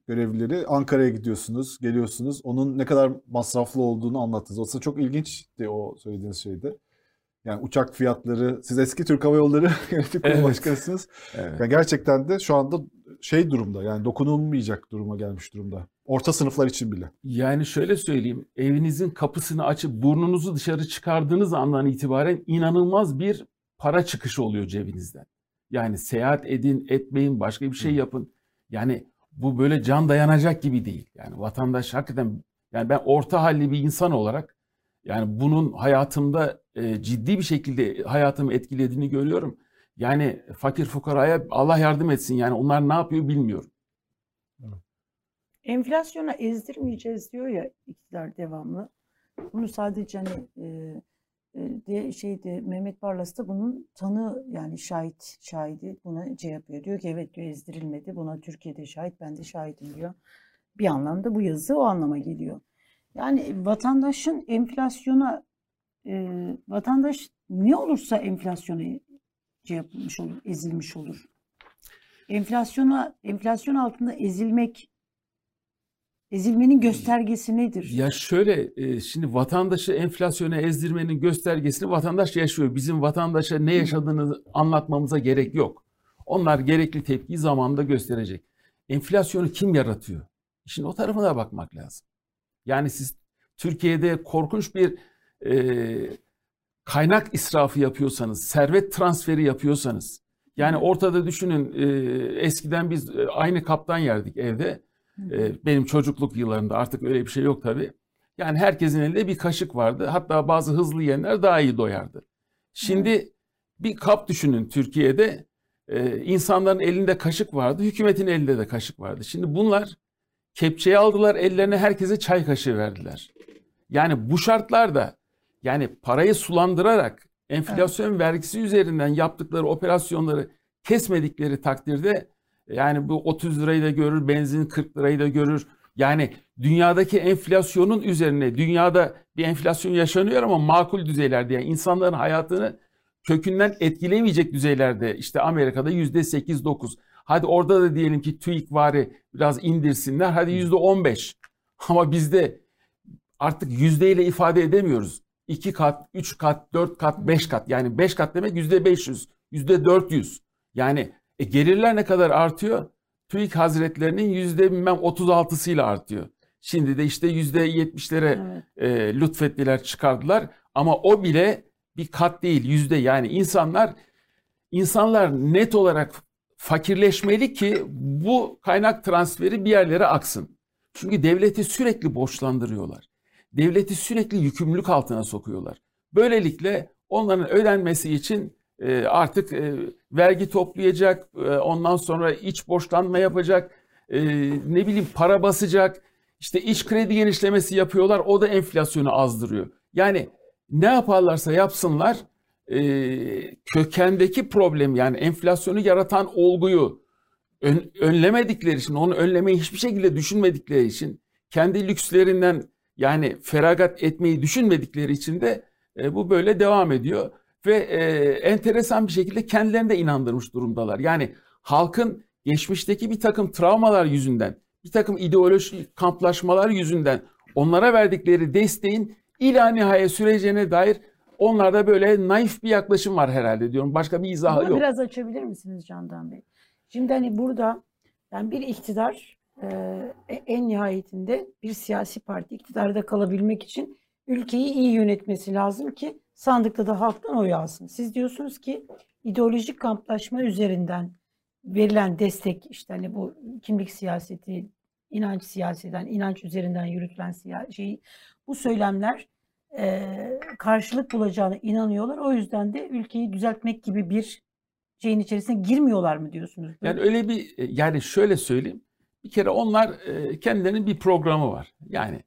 görevlileri Ankara'ya gidiyorsunuz, geliyorsunuz. Onun ne kadar masraflı olduğunu anlattınız. Aslında çok ilginçti o söylediğiniz şeyde. Yani uçak fiyatları, siz eski Türk Hava Yolları Yönetim Kurulu Evet. Başkanısınız. Evet. Yani gerçekten de şu anda şey durumda yani dokunulmayacak duruma gelmiş durumda. Orta sınıflar için bile. Yani şöyle söyleyeyim, evinizin kapısını açıp burnunuzu dışarı çıkardığınız andan itibaren inanılmaz bir para çıkışı oluyor cebinizden. Yani seyahat edin, etmeyin, başka bir şey yapın. Yani bu böyle can dayanacak gibi değil. Yani vatandaş hakikaten, yani ben orta halli bir insan olarak yani bunun hayatımda e, ciddi bir şekilde hayatımı etkilediğini görüyorum. Yani fakir fukaraya Allah yardım etsin. Yani onlar ne yapıyor bilmiyorum. enflasyona ezdirmeyeceğiz diyor ya iktidar devamlı. Bunu sadece hani e, e, de şeyde Mehmet Barlas da bunun tanı yani şahit şahidi buna şey yapıyor. Diyor ki evet diyor ezdirilmedi. Buna Türkiye'de şahit ben de şahidim diyor. Bir anlamda bu yazı o anlama geliyor. Yani vatandaşın enflasyona e, vatandaş ne olursa enflasyona şey yapılmış olur, ezilmiş olur. Enflasyona enflasyon altında ezilmek ezilmenin göstergesi nedir? Ya şöyle şimdi vatandaşı enflasyona ezdirmenin göstergesini vatandaş yaşıyor. Bizim vatandaşa ne yaşadığını anlatmamıza gerek yok. Onlar gerekli tepkiyi zamanında gösterecek. Enflasyonu kim yaratıyor? İşin o tarafına bakmak lazım. Yani siz Türkiye'de korkunç bir e, kaynak israfı yapıyorsanız, servet transferi yapıyorsanız, yani ortada düşünün e, eskiden biz e, aynı kaptan yerdik evde. E, benim çocukluk yıllarında artık öyle bir şey yok tabii. Yani herkesin elinde bir kaşık vardı. Hatta bazı hızlı yiyenler daha iyi doyardı. Şimdi bir kap düşünün Türkiye'de. E, insanların elinde kaşık vardı, hükümetin elinde de kaşık vardı. Şimdi bunlar kepçeyi aldılar, ellerine herkese çay kaşığı verdiler. Yani bu şartlarda yani parayı sulandırarak enflasyon evet. vergisi üzerinden yaptıkları operasyonları kesmedikleri takdirde yani bu 30 lirayı da görür, benzin 40 lirayı da görür. Yani dünyadaki enflasyonun üzerine dünyada bir enflasyon yaşanıyor ama makul düzeylerde yani insanların hayatını kökünden etkilemeyecek düzeylerde işte Amerika'da yüzde 8-9. Hadi orada da diyelim ki TÜİK vari biraz indirsinler hadi yüzde 15. Ama bizde artık yüzdeyle ifade edemiyoruz. 2 kat, 3 kat, 4 kat, 5 kat. Yani 5 kat demek yüzde 500, yüzde 400. Yani e, gelirler ne kadar artıyor? TÜİK hazretlerinin yüzde bilmem 36'sıyla artıyor. Şimdi de işte yüzde 70'lere evet. e, lütfettiler çıkardılar. Ama o bile bir kat değil yüzde yani insanlar insanlar net olarak fakirleşmeli ki bu kaynak transferi bir yerlere aksın. Çünkü devleti sürekli borçlandırıyorlar devleti sürekli yükümlülük altına sokuyorlar. Böylelikle onların ödenmesi için e, artık e, vergi toplayacak, e, ondan sonra iç borçlanma yapacak, ne bileyim para basacak, işte iç kredi genişlemesi yapıyorlar, o da enflasyonu azdırıyor. Yani ne yaparlarsa yapsınlar kökendeki problem yani enflasyonu yaratan olguyu önlemedikleri için, onu önlemeyi hiçbir şekilde düşünmedikleri için kendi lükslerinden yani feragat etmeyi düşünmedikleri için de e, bu böyle devam ediyor. Ve e, enteresan bir şekilde kendilerini de inandırmış durumdalar. Yani halkın geçmişteki bir takım travmalar yüzünden, bir takım ideolojik kamplaşmalar yüzünden onlara verdikleri desteğin ila nihaya sürecine dair onlarda böyle naif bir yaklaşım var herhalde diyorum. Başka bir izahı Bunu yok. Biraz açabilir misiniz Candan Bey? Şimdi hani burada yani bir iktidar en nihayetinde bir siyasi parti iktidarda kalabilmek için ülkeyi iyi yönetmesi lazım ki sandıkta da halktan oy alsın. Siz diyorsunuz ki ideolojik kamplaşma üzerinden verilen destek işte hani bu kimlik siyaseti, inanç siyaseten, inanç üzerinden yürütülen şey, bu söylemler e, karşılık bulacağına inanıyorlar. O yüzden de ülkeyi düzeltmek gibi bir şeyin içerisine girmiyorlar mı diyorsunuz? Yani öyle bir yani şöyle söyleyeyim. Bir kere onlar e, kendilerinin bir programı var. Yani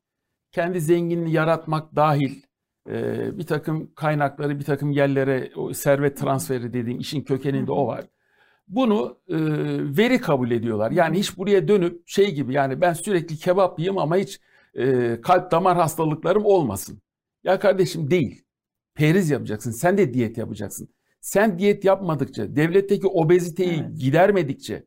kendi zenginliğini yaratmak dahil e, bir takım kaynakları bir takım yerlere o servet transferi dediğim işin kökeninde o var. Bunu e, veri kabul ediyorlar. Yani hiç buraya dönüp şey gibi yani ben sürekli kebap yiyeyim ama hiç e, kalp damar hastalıklarım olmasın. Ya kardeşim değil. Periz yapacaksın. Sen de diyet yapacaksın. Sen diyet yapmadıkça, devletteki obeziteyi evet. gidermedikçe,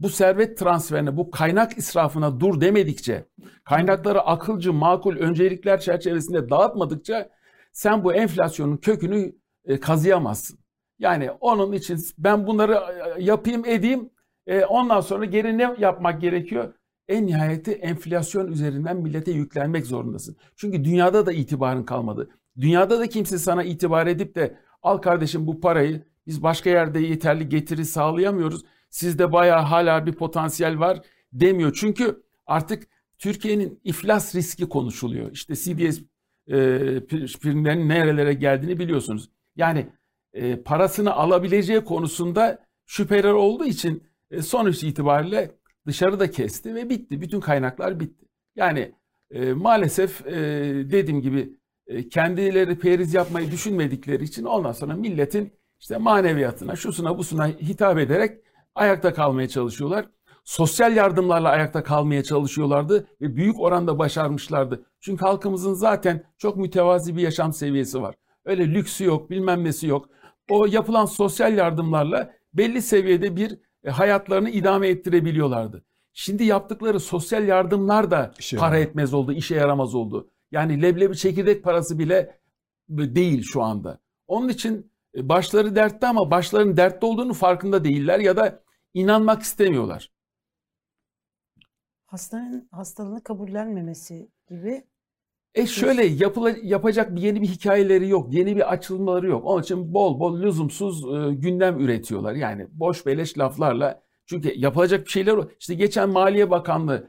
bu servet transferine, bu kaynak israfına dur demedikçe, kaynakları akılcı, makul öncelikler çerçevesinde dağıtmadıkça sen bu enflasyonun kökünü e, kazıyamazsın. Yani onun için ben bunları e, yapayım edeyim, e, ondan sonra geri ne yapmak gerekiyor? En nihayeti enflasyon üzerinden millete yüklenmek zorundasın. Çünkü dünyada da itibarın kalmadı. Dünyada da kimse sana itibar edip de al kardeşim bu parayı biz başka yerde yeterli getiri sağlayamıyoruz sizde bayağı hala bir potansiyel var demiyor. Çünkü artık Türkiye'nin iflas riski konuşuluyor. İşte CDS e, primlerinin nerelere geldiğini biliyorsunuz. Yani e, parasını alabileceği konusunda şüpheler olduğu için e, sonuç itibariyle dışarıda kesti ve bitti. Bütün kaynaklar bitti. Yani e, maalesef e, dediğim gibi e, kendileri periz yapmayı düşünmedikleri için ondan sonra milletin işte maneviyatına, şusuna, busuna hitap ederek ayakta kalmaya çalışıyorlar. Sosyal yardımlarla ayakta kalmaya çalışıyorlardı ve büyük oranda başarmışlardı. Çünkü halkımızın zaten çok mütevazi bir yaşam seviyesi var. Öyle lüksü yok, bilmem nesi yok. O yapılan sosyal yardımlarla belli seviyede bir e, hayatlarını idame ettirebiliyorlardı. Şimdi yaptıkları sosyal yardımlar da işe para yaramaz. etmez oldu, işe yaramaz oldu. Yani leblebi çekirdek parası bile değil şu anda. Onun için e, başları dertte ama başlarının dertte olduğunu farkında değiller ya da inanmak istemiyorlar. Hastanın hastalığını kabullenmemesi gibi E şöyle yapıla, yapacak bir yeni bir hikayeleri yok, yeni bir açılımları yok. Onun için bol bol lüzumsuz e, gündem üretiyorlar. Yani boş beleş laflarla. Çünkü yapılacak bir şeyler işte geçen Maliye Bakanlığı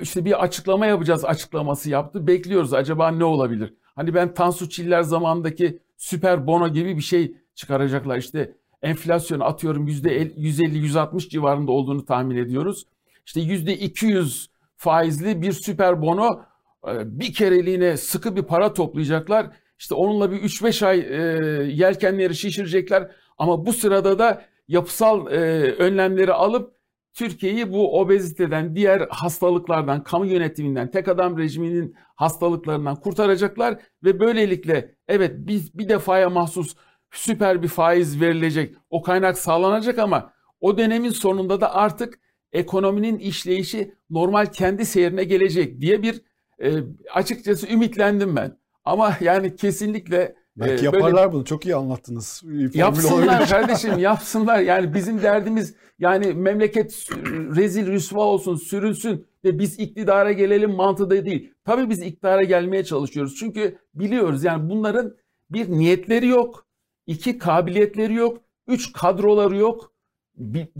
işte bir açıklama yapacağız açıklaması yaptı. Bekliyoruz acaba ne olabilir? Hani ben Tansu Çiller zamanındaki süper bono gibi bir şey çıkaracaklar. İşte enflasyon atıyorum %150-160 civarında olduğunu tahmin ediyoruz. İşte %200 faizli bir süper bono e, bir kereliğine sıkı bir para toplayacaklar. İşte onunla bir 3-5 ay e, yelkenleri şişirecekler. Ama bu sırada da yapısal e, önlemleri alıp Türkiye'yi bu obeziteden, diğer hastalıklardan, kamu yönetiminden, tek adam rejiminin hastalıklarından kurtaracaklar ve böylelikle evet biz bir defaya mahsus süper bir faiz verilecek, o kaynak sağlanacak ama o dönemin sonunda da artık ekonominin işleyişi normal kendi seyrine gelecek diye bir e, açıkçası ümitlendim ben. Ama yani kesinlikle Belki e, yaparlar böyle, bunu. Çok iyi anlattınız. Formül Yapsınlar olabilir. kardeşim yapsınlar. Yani bizim derdimiz yani memleket rezil rüsva olsun sürünsün ve biz iktidara gelelim mantığı da değil. Tabii biz iktidara gelmeye çalışıyoruz. Çünkü biliyoruz yani bunların bir niyetleri yok. İki kabiliyetleri yok. Üç kadroları yok.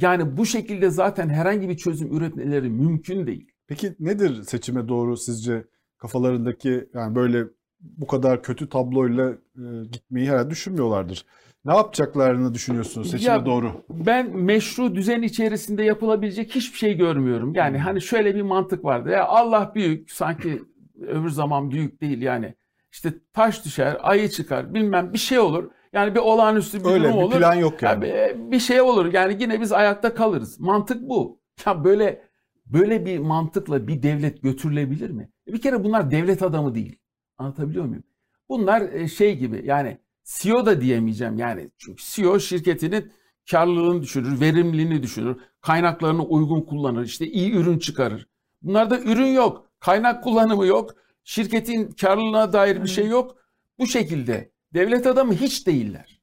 Yani bu şekilde zaten herhangi bir çözüm üretmeleri mümkün değil. Peki nedir seçime doğru sizce kafalarındaki yani böyle bu kadar kötü tabloyla e, gitmeyi herhalde düşünmüyorlardır. Ne yapacaklarını düşünüyorsunuz seçime Ya, doğru? Ben meşru düzen içerisinde yapılabilecek hiçbir şey görmüyorum. Yani hani şöyle bir mantık vardı. Ya Allah büyük sanki öbür zaman büyük değil yani. İşte taş düşer, ayı çıkar, bilmem bir şey olur. Yani bir olağanüstü bir Öyle durum bir olur. plan yok Ya yani. bir, bir şey olur. Yani yine biz ayakta kalırız. Mantık bu. Ya böyle böyle bir mantıkla bir devlet götürülebilir mi? Bir kere bunlar devlet adamı değil. Anlatabiliyor muyum? Bunlar e, şey gibi yani CEO da diyemeyeceğim yani. Çünkü CEO şirketinin karlılığını düşünür, verimliliğini düşünür, kaynaklarını uygun kullanır, işte iyi ürün çıkarır. Bunlarda ürün yok, kaynak kullanımı yok, şirketin karlılığına dair bir şey yok. Bu şekilde devlet adamı hiç değiller.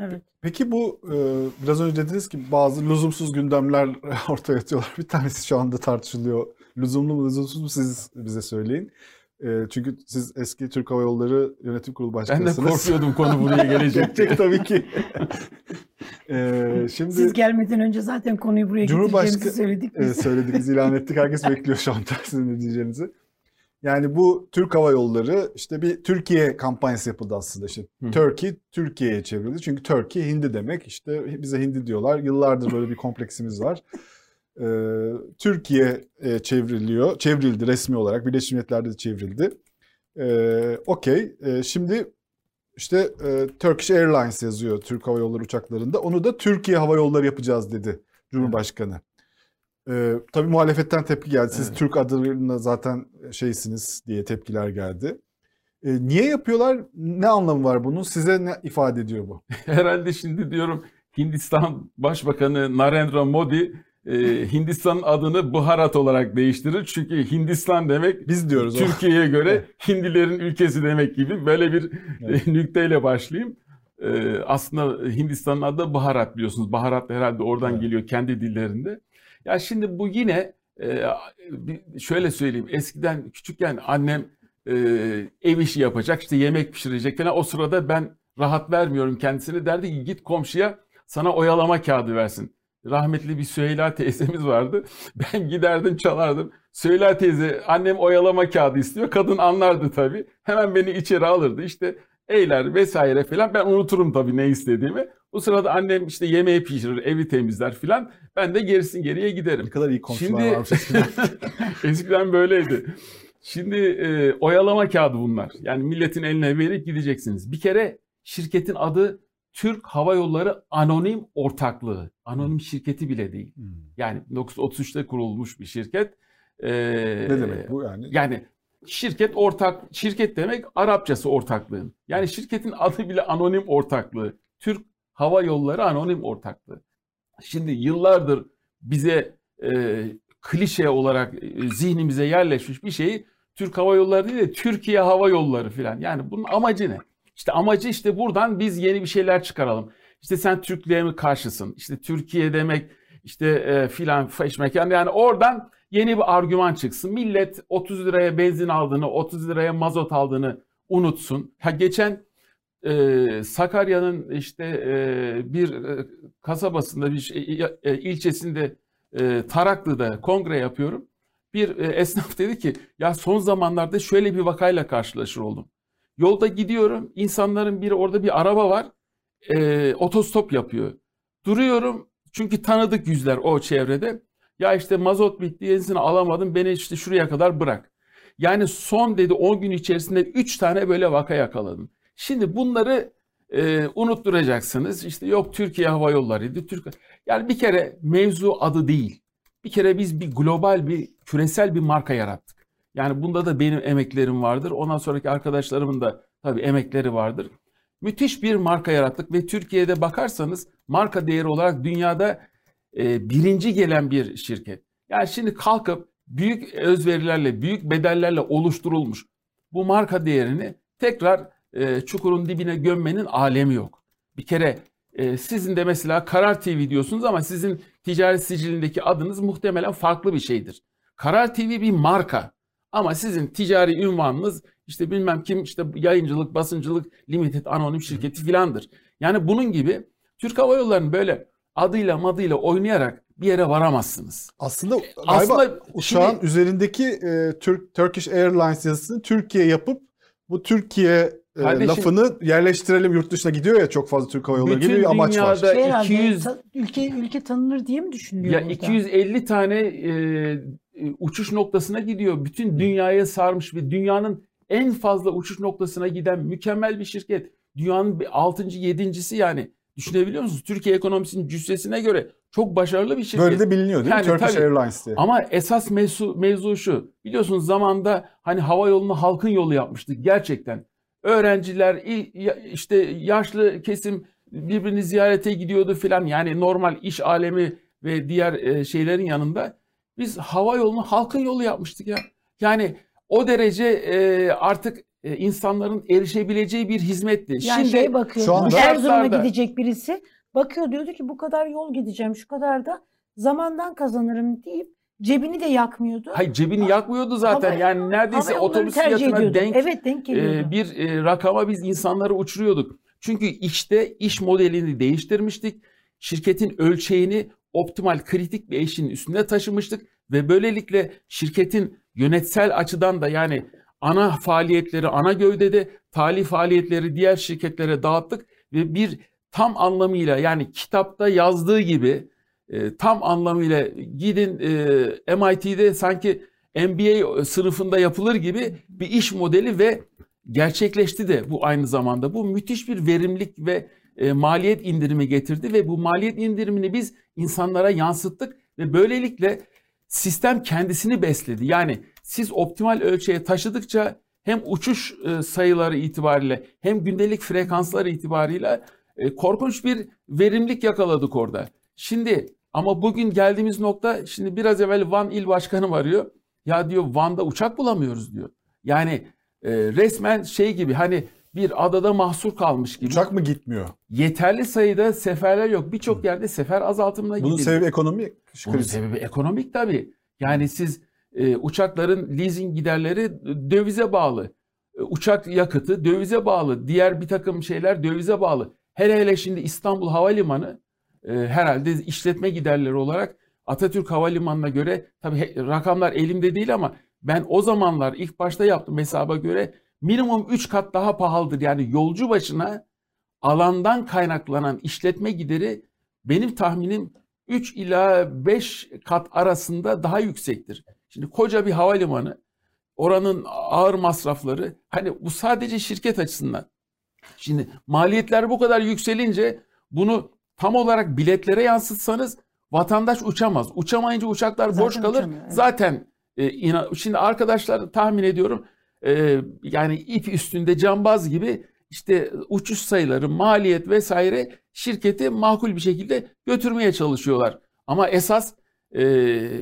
Evet. Peki bu e, biraz önce dediniz ki bazı lüzumsuz gündemler ortaya atıyorlar. Bir tanesi şu anda tartışılıyor. Lüzumlu mu lüzumsuz mu siz bize söyleyin. E, çünkü siz eski Türk Hava Yolları Yönetim Kurulu Ben de Başkanısınız. korkuyordum konu buraya gelecek. Gelecek tabii ki. E, şimdi Siz gelmeden önce zaten konuyu buraya Cumhurbaşkanı- getireceğimizi söyledik biz. söylediniz, ilan ettik. Herkes bekliyor şu an tersini ne diyeceğinizi. Yani bu Türk Hava Yolları işte bir Türkiye kampanyası yapıldı aslında. İşte Hı. Turkey Türkiye'ye çevrildi. Çünkü Turkey Hindi demek. İşte bize Hindi diyorlar. Yıllardır böyle bir kompleksimiz var. Ee, Türkiye e, çevriliyor. Çevrildi resmi olarak. Birleşmiş Milletler'de de çevrildi. Ee, Okey. Ee, şimdi işte e, Turkish Airlines yazıyor Türk Hava Yolları uçaklarında. Onu da Türkiye Hava Yolları yapacağız dedi Cumhurbaşkanı. Ee, tabii muhalefetten tepki geldi. Siz Evet. Türk adına zaten şeysiniz diye tepkiler geldi. Ee, niye yapıyorlar? Ne anlamı var bunun? Size ne ifade ediyor bu? Herhalde şimdi diyorum Hindistan Başbakanı Narendra Modi e, Hindistan'ın adını Baharat olarak değiştirir. Çünkü Hindistan demek Biz diyoruz. Türkiye'ye göre Hindilerin ülkesi demek gibi böyle bir Evet. e, nükteyle başlayayım. E, aslında Hindistan'ın adı Baharat biliyorsunuz. Baharat herhalde oradan Evet. geliyor kendi dillerinde. Ya şimdi bu yine e, şöyle söyleyeyim. Eskiden küçükken annem e, ev işi yapacak, işte yemek pişirecek falan. O sırada ben rahat vermiyorum kendisine. Derdi ki git komşuya sana oyalama kağıdı versin. Rahmetli bir Süheyla teyzemiz vardı. Ben giderdim çalardım. Süheyla teyze annem oyalama kağıdı istiyor. Kadın anlardı tabii. Hemen beni içeri alırdı. İşte eyler vesaire falan. Ben unuturum tabii ne istediğimi. Bu sırada annem işte yemeği pişirir, evi temizler falan. Ben de gerisin geriye giderim. Ne kadar iyi komşular Şimdi varmış eskiden. eskiden böyleydi. Şimdi e, oyalama kağıdı bunlar. Yani milletin eline verip gideceksiniz. Bir kere şirketin adı Türk Hava Yolları Anonim Ortaklığı. Anonim şirketi bile değil. Hmm. Yani 1933'te kurulmuş bir şirket. E, ne demek bu yani? Yani şirket ortak, şirket demek Arapçası ortaklığın. Yani şirketin adı bile anonim ortaklığı. Türk Hava Yolları Anonim Ortaklığı. Şimdi yıllardır bize e, klişe olarak e, zihnimize yerleşmiş bir şeyi Türk Hava Yolları değil de Türkiye Hava Yolları filan. Yani bunun amacı ne? İşte amacı işte buradan biz yeni bir şeyler çıkaralım. İşte sen Türklüğe mi karşısın? İşte Türkiye demek işte e, filan feş mekan yani oradan yeni bir argüman çıksın. Millet 30 liraya benzin aldığını, 30 liraya mazot aldığını unutsun. Ha geçen e, Sakarya'nın işte e, bir e, kasabasında bir şey, e, ilçesinde e, Taraklı'da kongre yapıyorum. Bir e, esnaf dedi ki ya son zamanlarda şöyle bir vakayla karşılaşır oldum. Yolda gidiyorum insanların biri orada bir araba var e, otostop yapıyor. Duruyorum çünkü tanıdık yüzler o çevrede. Ya işte mazot bitti yenisini alamadım beni işte şuraya kadar bırak. Yani son dedi 10 gün içerisinde 3 tane böyle vaka yakaladım. Şimdi bunları e, unutturacaksınız. İşte yok Türkiye Hava Yolları'ydı. Türkiye. Yani bir kere mevzu adı değil. Bir kere biz bir global bir küresel bir marka yarattık. Yani bunda da benim emeklerim vardır. Ondan sonraki arkadaşlarımın da tabii emekleri vardır. Müthiş bir marka yarattık ve Türkiye'de bakarsanız marka değeri olarak dünyada e, birinci gelen bir şirket. Yani şimdi kalkıp büyük özverilerle, büyük bedellerle oluşturulmuş bu marka değerini tekrar e, çukurun dibine gömmenin alemi yok. Bir kere e, sizin de mesela Karar TV diyorsunuz ama sizin ticaret sicilindeki adınız muhtemelen farklı bir şeydir. Karar TV bir marka ama sizin ticari ünvanınız işte bilmem kim işte yayıncılık, basıncılık, limited anonim şirketi filandır. Yani bunun gibi Türk Hava Yolları'nın böyle adıyla madıyla oynayarak bir yere varamazsınız. Aslında galiba Aslında uçağın şimdi- üzerindeki e, Türk Turkish Airlines yazısını Türkiye yapıp bu Türkiye e, Kardeşim- lafını yerleştirelim yurt dışına gidiyor ya çok fazla Türk Hava Yolları gibi Bütün bir amaç var. dünyada Şey herhalde, 200 ta- ülke ülke tanınır diye mi düşünülüyor Ya burada? 250 tane e, e, uçuş noktasına gidiyor. Bütün dünyaya sarmış ve dünyanın en fazla uçuş noktasına giden mükemmel bir şirket. Dünyanın 6. 7.si yani. Düşünebiliyor musunuz? Türkiye ekonomisinin cüssesine göre çok başarılı bir şirket. Böyle de biliniyor değil mi? Yani Turkish tabii. Airlines diye. Ama esas mevzu, mevzu şu. Biliyorsunuz zamanda hani hava yolunu halkın yolu yapmıştık gerçekten. Öğrenciler, işte yaşlı kesim birbirini ziyarete gidiyordu filan. Yani normal iş alemi ve diğer e, şeylerin yanında biz hava yolunu halkın yolu yapmıştık ya. Yani o derece e, artık e, insanların erişebileceği bir hizmetti. Yani Şimdi şey bakıyor. şu anda- Erzurum'a gidecek birisi bakıyor diyordu ki bu kadar yol gideceğim şu kadar da zamandan kazanırım deyip cebini de yakmıyordu. hayır cebini yakmıyordu zaten. Hava- yani neredeyse otobüs tercih fiyatına ediyordu. denk Evet denk geliyordu. e, bir e, rakama biz insanları uçuruyorduk. Çünkü işte iş modelini değiştirmiştik. Şirketin ölçeğini optimal kritik bir eşinin üstünde taşımıştık ve böylelikle şirketin yönetsel açıdan da yani ana faaliyetleri ana gövdede, tali faaliyetleri diğer şirketlere dağıttık ve bir tam anlamıyla yani kitapta yazdığı gibi e, tam anlamıyla gidin e, MIT'de sanki MBA sınıfında yapılır gibi bir iş modeli ve gerçekleşti de bu aynı zamanda. Bu müthiş bir verimlilik ve e, maliyet indirimi getirdi ve bu maliyet indirimini biz insanlara yansıttık ve böylelikle sistem kendisini besledi. Yani siz optimal ölçüye taşıdıkça hem uçuş e, sayıları itibariyle hem gündelik frekansları itibariyle e, korkunç bir verimlilik yakaladık orada. Şimdi ama bugün geldiğimiz nokta şimdi biraz evvel Van il başkanım arıyor. Ya diyor Van'da uçak bulamıyoruz diyor. Yani e, resmen şey gibi hani bir adada mahsur kalmış gibi. Uçak mı gitmiyor? Yeterli sayıda seferler yok. Birçok yerde sefer azaltımına Bunun gidildi. sebebi ekonomi Bunun krizi. sebebi ekonomik tabii. Yani siz e, uçakların leasing giderleri dövize bağlı. E, uçak yakıtı dövize bağlı. Diğer bir takım şeyler dövize bağlı. Hele hele şimdi İstanbul Havalimanı e, herhalde işletme giderleri olarak Atatürk Havalimanı'na göre tabii rakamlar elimde değil ama ben o zamanlar ilk başta yaptım hesaba göre minimum 3 kat daha pahalıdır. Yani yolcu başına alandan kaynaklanan işletme gideri benim tahminim 3 ila 5 kat arasında daha yüksektir. Şimdi koca bir havalimanı, oranın ağır masrafları, hani bu sadece şirket açısından. Şimdi maliyetler bu kadar yükselince bunu tam olarak biletlere yansıtsanız vatandaş uçamaz. Uçamayınca uçaklar Zaten boş kalır. uçamıyor, evet. Zaten e, ina- şimdi arkadaşlar tahmin ediyorum e, yani ip üstünde cambaz gibi işte uçuş sayıları, maliyet vesaire şirketi makul bir şekilde götürmeye çalışıyorlar. Ama esas e,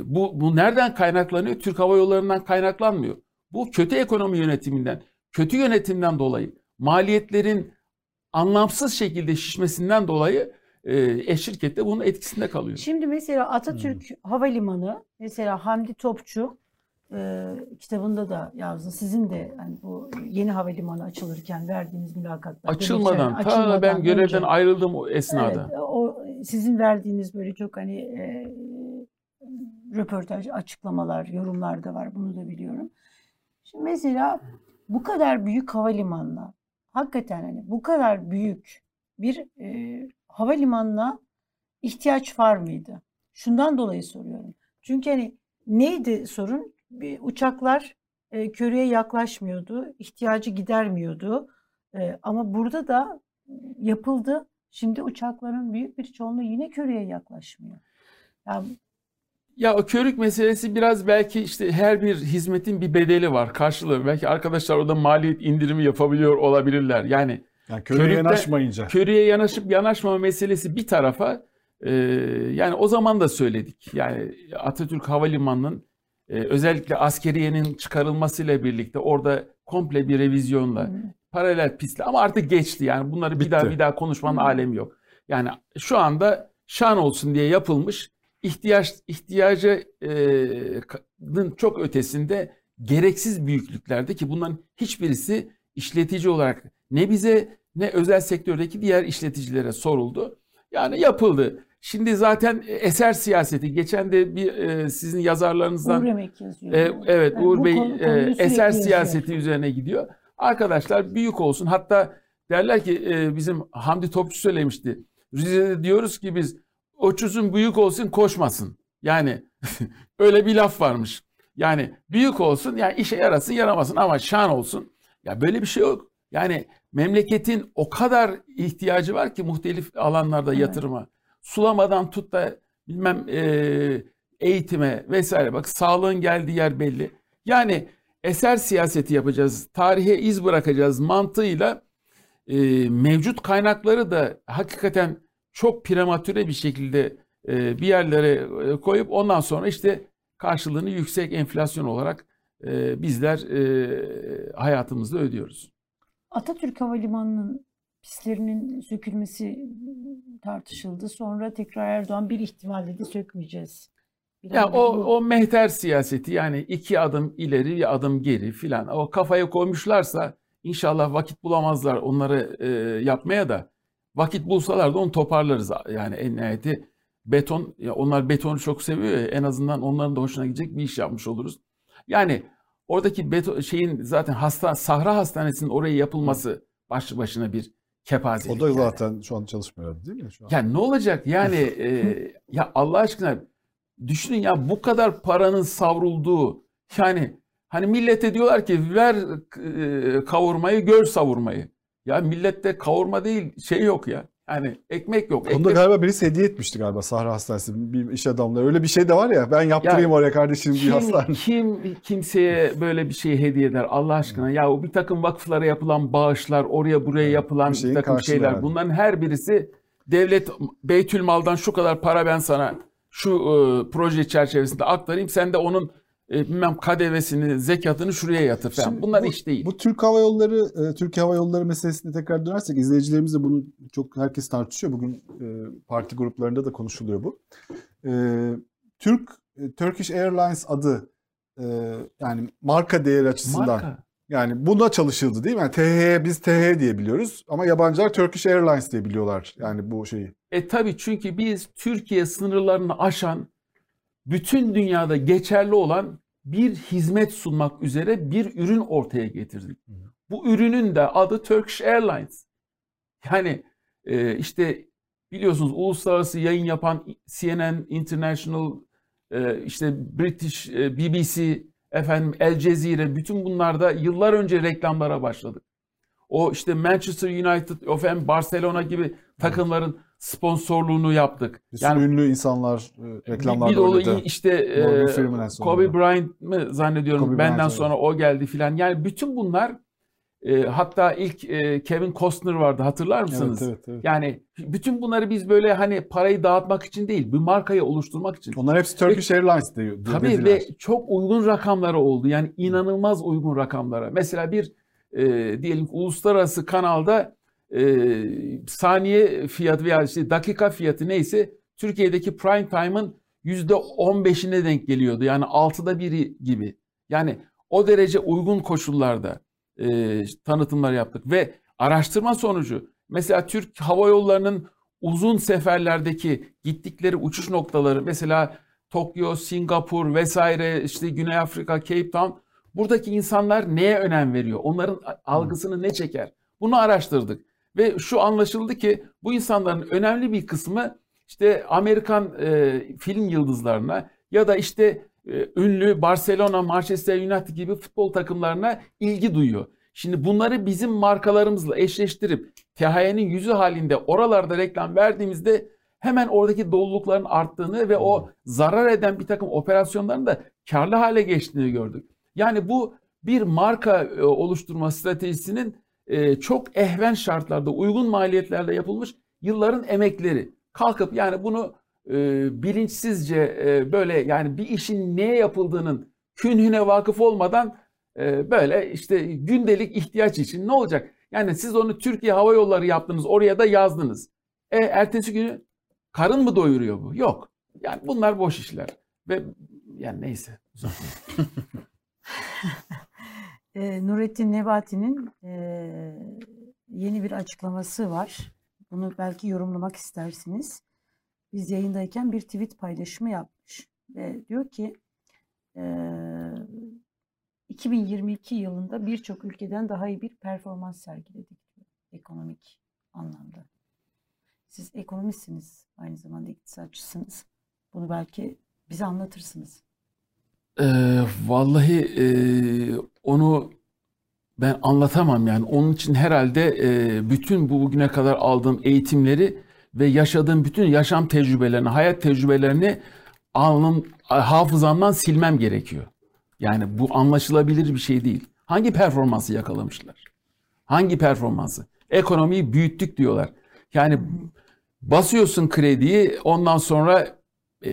bu, bu nereden kaynaklanıyor? Türk Hava Yolları'ndan kaynaklanmıyor. Bu kötü ekonomi yönetiminden, kötü yönetimden dolayı, maliyetlerin anlamsız şekilde şişmesinden dolayı e, e, şirket de bunun etkisinde kalıyor. Şimdi mesela Atatürk Havalimanı, mesela Hamdi Topçu e, kitabında da yazdı. Sizin de hani bu yeni havalimanı açılırken verdiğiniz mülakatlar. Açılmadan, ta ben görevden önce, ayrıldım o esnada. Evet, o sizin verdiğiniz böyle çok hani e, röportaj, açıklamalar, yorumlar da var. Bunu da biliyorum. Şimdi mesela bu kadar büyük havalimanına hakikaten hani bu kadar büyük bir e, havalimanına ihtiyaç var mıydı? Şundan dolayı soruyorum. Çünkü hani neydi sorun? Bir uçaklar e, köreye yaklaşmıyordu, ihtiyacı gidermiyordu. E, ama burada da yapıldı. Şimdi uçakların büyük bir çoğunluğu yine köreye yaklaşmıyor. Yani ya o körük meselesi biraz belki işte her bir hizmetin bir bedeli var, karşılığı. Belki arkadaşlar orada maliyet indirimi yapabiliyor olabilirler. Yani yani körüye körükte, yanaşmayınca. Körüye yanaşıp yanaşmama meselesi bir tarafa e, yani o zaman da söyledik. Yani Atatürk Havalimanı'nın e, özellikle askeriyenin çıkarılmasıyla birlikte orada komple bir revizyonla hmm. paralel pistle ama artık geçti yani bunları Bitti. bir daha bir daha konuşmanın hmm. alemi yok. Yani şu anda şan olsun diye yapılmış ihtiyaç ihtiyacının çok ötesinde gereksiz büyüklüklerde ki bunların hiçbirisi işletici olarak ne bize ne özel sektördeki diğer işleticilere soruldu. Yani yapıldı. Şimdi zaten eser siyaseti geçen de bir e, sizin yazarlarınızdan Uğur Emek yazıyor. E, evet yani Uğur Bey e, eser siyaseti yazıyor. üzerine gidiyor. Arkadaşlar büyük olsun. Hatta derler ki e, bizim Hamdi Topçu söylemişti. Rize'de diyoruz ki biz Oçuzun büyük olsun koşmasın. Yani öyle bir laf varmış. Yani büyük olsun yani işe yarasın yaramasın ama şan olsun. Ya böyle bir şey yok. Yani memleketin o kadar ihtiyacı var ki muhtelif alanlarda yatırıma. Evet. Sulamadan tut da bilmem e, eğitime vesaire bak sağlığın geldiği yer belli. Yani eser siyaseti yapacağız, tarihe iz bırakacağız mantığıyla e, mevcut kaynakları da hakikaten çok prematüre bir şekilde e, bir yerlere e, koyup ondan sonra işte karşılığını yüksek enflasyon olarak e, bizler e, hayatımızda ödüyoruz. Atatürk Havalimanı'nın pistlerinin sökülmesi tartışıldı. Sonra tekrar Erdoğan bir ihtimal dedi sökmeyeceğiz. Bir ya o, o mehter siyaseti yani iki adım ileri bir adım geri filan o kafaya koymuşlarsa inşallah vakit bulamazlar onları e, yapmaya da Vakit bulsalar da onu toparlarız. Yani en nihayeti beton, ya onlar betonu çok seviyor ya, en azından onların da hoşuna gidecek bir iş yapmış oluruz. Yani oradaki beton şeyin zaten hasta Sahra Hastanesi'nin oraya yapılması başlı başına bir kepazelik. O da zaten yani. şu an çalışmıyor değil mi? Şu an? Yani ne olacak yani e, ya Allah aşkına düşünün ya bu kadar paranın savrulduğu yani hani millete diyorlar ki ver e, kavurmayı gör savurmayı. Ya millette kavurma değil şey yok ya. Yani ekmek yok. Ekmek... Onu da galiba birisi hediye etmişti galiba Sahra Hastanesi bir iş adamları. Öyle bir şey de var ya ben yaptırayım ya, oraya kardeşim kim, bir hastane. Kim kimseye böyle bir şey hediye eder Allah aşkına? Ya o bir takım vakıflara yapılan bağışlar, oraya buraya yapılan bir, bir takım şeyler. Yani. Bunların her birisi devlet Beytülmal'dan şu kadar para ben sana şu e, proje çerçevesinde aktarayım. Sen de onun e, bilmem KDV'sini, zekatını şuraya yatır falan. Şimdi Bunlar bu, iş değil. Bu Türk Hava Yolları, e, Türkiye Hava Yolları meselesine tekrar dönersek izleyicilerimiz de bunu çok herkes tartışıyor. Bugün e, parti gruplarında da konuşuluyor bu. E, Türk e, Turkish Airlines adı e, yani marka değeri açısından marka. Yani buna çalışıldı değil mi? Yani TH biz TH diye biliyoruz ama yabancılar Turkish Airlines diye biliyorlar yani bu şeyi. E tabii çünkü biz Türkiye sınırlarını aşan bütün dünyada geçerli olan bir hizmet sunmak üzere bir ürün ortaya getirdik. Bu ürünün de adı Turkish Airlines. Yani e, işte biliyorsunuz uluslararası yayın yapan CNN International, e, işte British e, BBC, efendim El Cezire bütün bunlarda yıllar önce reklamlara başladık. O işte Manchester United, efendim Barcelona gibi takımların sponsorluğunu yaptık. Yani ünlü insanlar reklamlarda bir, bir oynadı. işte e, Kobe Bryant mı zannediyorum Kobe benden Bryant, sonra o geldi filan. Yani bütün bunlar e, hatta ilk e, Kevin Costner vardı hatırlar mısınız? Evet, evet, evet. Yani bütün bunları biz böyle hani parayı dağıtmak için değil, bir markayı oluşturmak için. Onlar hepsi Turkish ve, Airlines diyor. Tabii dediler. ve çok uygun rakamlara oldu. Yani inanılmaz uygun rakamlara. Mesela bir e, diyelim uluslararası kanalda e, saniye fiyatı veya işte dakika fiyatı neyse Türkiye'deki prime time'ın %15'ine denk geliyordu. Yani altıda biri gibi. Yani o derece uygun koşullarda e, tanıtımlar yaptık ve araştırma sonucu mesela Türk Hava Yolları'nın uzun seferlerdeki gittikleri uçuş noktaları mesela Tokyo, Singapur vesaire işte Güney Afrika, Cape Town buradaki insanlar neye önem veriyor? Onların algısını ne çeker? Bunu araştırdık ve şu anlaşıldı ki bu insanların önemli bir kısmı işte Amerikan e, film yıldızlarına ya da işte e, ünlü Barcelona, Manchester United gibi futbol takımlarına ilgi duyuyor. Şimdi bunları bizim markalarımızla eşleştirip THY'nin yüzü halinde oralarda reklam verdiğimizde hemen oradaki dolulukların arttığını ve o zarar eden bir takım operasyonların da karlı hale geçtiğini gördük. Yani bu bir marka e, oluşturma stratejisinin e, çok ehven şartlarda, uygun maliyetlerle yapılmış yılların emekleri. Kalkıp yani bunu e, bilinçsizce böyle yani bir işin neye yapıldığının künhüne vakıf olmadan böyle işte gündelik ihtiyaç için ne olacak? Yani siz onu Türkiye Hava Yolları yaptınız, oraya da yazdınız. E ertesi günü karın mı doyuruyor bu? Yok. Yani bunlar boş işler. Ve yani neyse. e, Nurettin Nebati'nin e, yeni bir açıklaması var. Bunu belki yorumlamak istersiniz. Biz yayındayken bir tweet paylaşımı yapmış. Ve diyor ki e, 2022 yılında birçok ülkeden daha iyi bir performans sergiledik ekonomik anlamda. Siz ekonomistsiniz, aynı zamanda iktisatçısınız. Bunu belki bize anlatırsınız. E, vallahi e, onu ben anlatamam yani. Onun için herhalde e, bütün bu bugüne kadar aldığım eğitimleri ve yaşadığım bütün yaşam tecrübelerini, hayat tecrübelerini alnım, hafızamdan silmem gerekiyor. Yani bu anlaşılabilir bir şey değil. Hangi performansı yakalamışlar? Hangi performansı? Ekonomiyi büyüttük diyorlar. Yani basıyorsun krediyi ondan sonra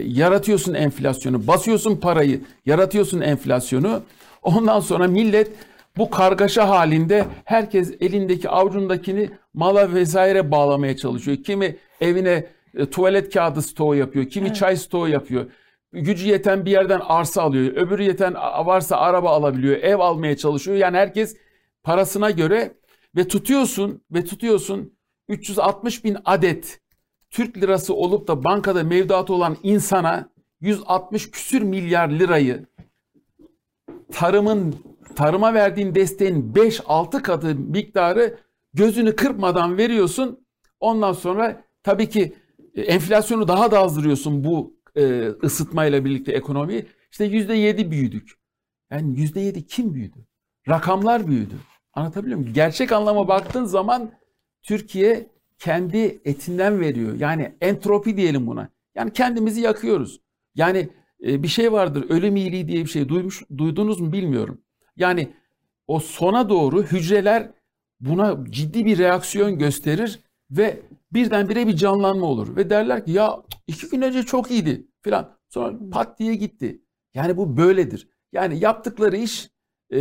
yaratıyorsun enflasyonu, basıyorsun parayı, yaratıyorsun enflasyonu. Ondan sonra millet bu kargaşa halinde herkes elindeki avucundakini mala vesaire bağlamaya çalışıyor. Kimi evine e, tuvalet kağıdı stoğu yapıyor, kimi evet. çay stoğu yapıyor. Gücü yeten bir yerden arsa alıyor, öbürü yeten varsa araba alabiliyor, ev almaya çalışıyor. Yani herkes parasına göre ve tutuyorsun ve tutuyorsun 360 bin adet Türk lirası olup da bankada mevduatı olan insana 160 küsür milyar lirayı tarımın tarıma verdiğin desteğin 5-6 katı miktarı gözünü kırpmadan veriyorsun. Ondan sonra tabii ki e, enflasyonu daha da azdırıyorsun bu e, ısıtmayla birlikte ekonomiyi. İşte %7 büyüdük. Yani %7 kim büyüdü? Rakamlar büyüdü. Anlatabiliyor muyum? Gerçek anlama baktığın zaman Türkiye kendi etinden veriyor. Yani entropi diyelim buna. Yani kendimizi yakıyoruz. Yani e, bir şey vardır ölüm iyiliği diye bir şey duymuş duydunuz mu bilmiyorum. Yani o sona doğru hücreler buna ciddi bir reaksiyon gösterir ve birdenbire bir canlanma olur. Ve derler ki ya iki gün önce çok iyiydi filan. Sonra pat diye gitti. Yani bu böyledir. Yani yaptıkları iş e,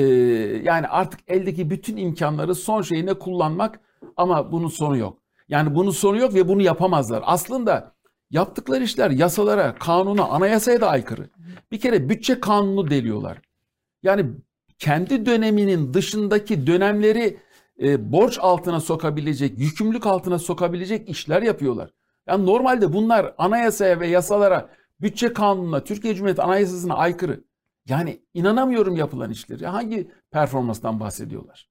yani artık eldeki bütün imkanları son şeyine kullanmak ama bunun sonu yok. Yani bunun sonu yok ve bunu yapamazlar. Aslında yaptıkları işler yasalara, kanuna, anayasaya da aykırı. Bir kere bütçe kanunu deliyorlar. Yani kendi döneminin dışındaki dönemleri e, borç altına sokabilecek, yükümlülük altına sokabilecek işler yapıyorlar. Yani normalde bunlar anayasaya ve yasalara, bütçe kanununa, Türkiye Cumhuriyeti Anayasası'na aykırı. Yani inanamıyorum yapılan işleri. Hangi performanstan bahsediyorlar?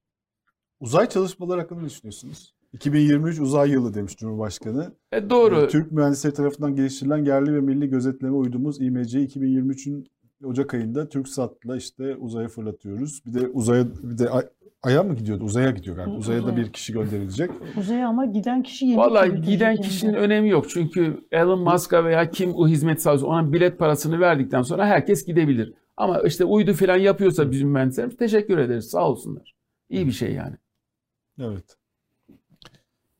Uzay çalışmaları hakkında ne düşünüyorsunuz? 2023 uzay yılı demiş Cumhurbaşkanı. E doğru. Türk mühendisleri tarafından geliştirilen yerli ve milli gözetleme uydumuz İMC 2023'ün Ocak ayında TürkSat'la işte uzaya fırlatıyoruz. Bir de uzaya bir de ay, aya mı gidiyordu? Uzaya gidiyor galiba. Uzaya da bir kişi gönderilecek. Uzaya ama giden kişi yeni Vallahi giden kişinin önemi yok. Çünkü Elon Musk'a veya kim o hizmet sağlıyorsa ona bilet parasını verdikten sonra herkes gidebilir. Ama işte uydu falan yapıyorsa bizim mühendislerimiz teşekkür ederiz. Sağ olsunlar. İyi bir şey yani. Evet.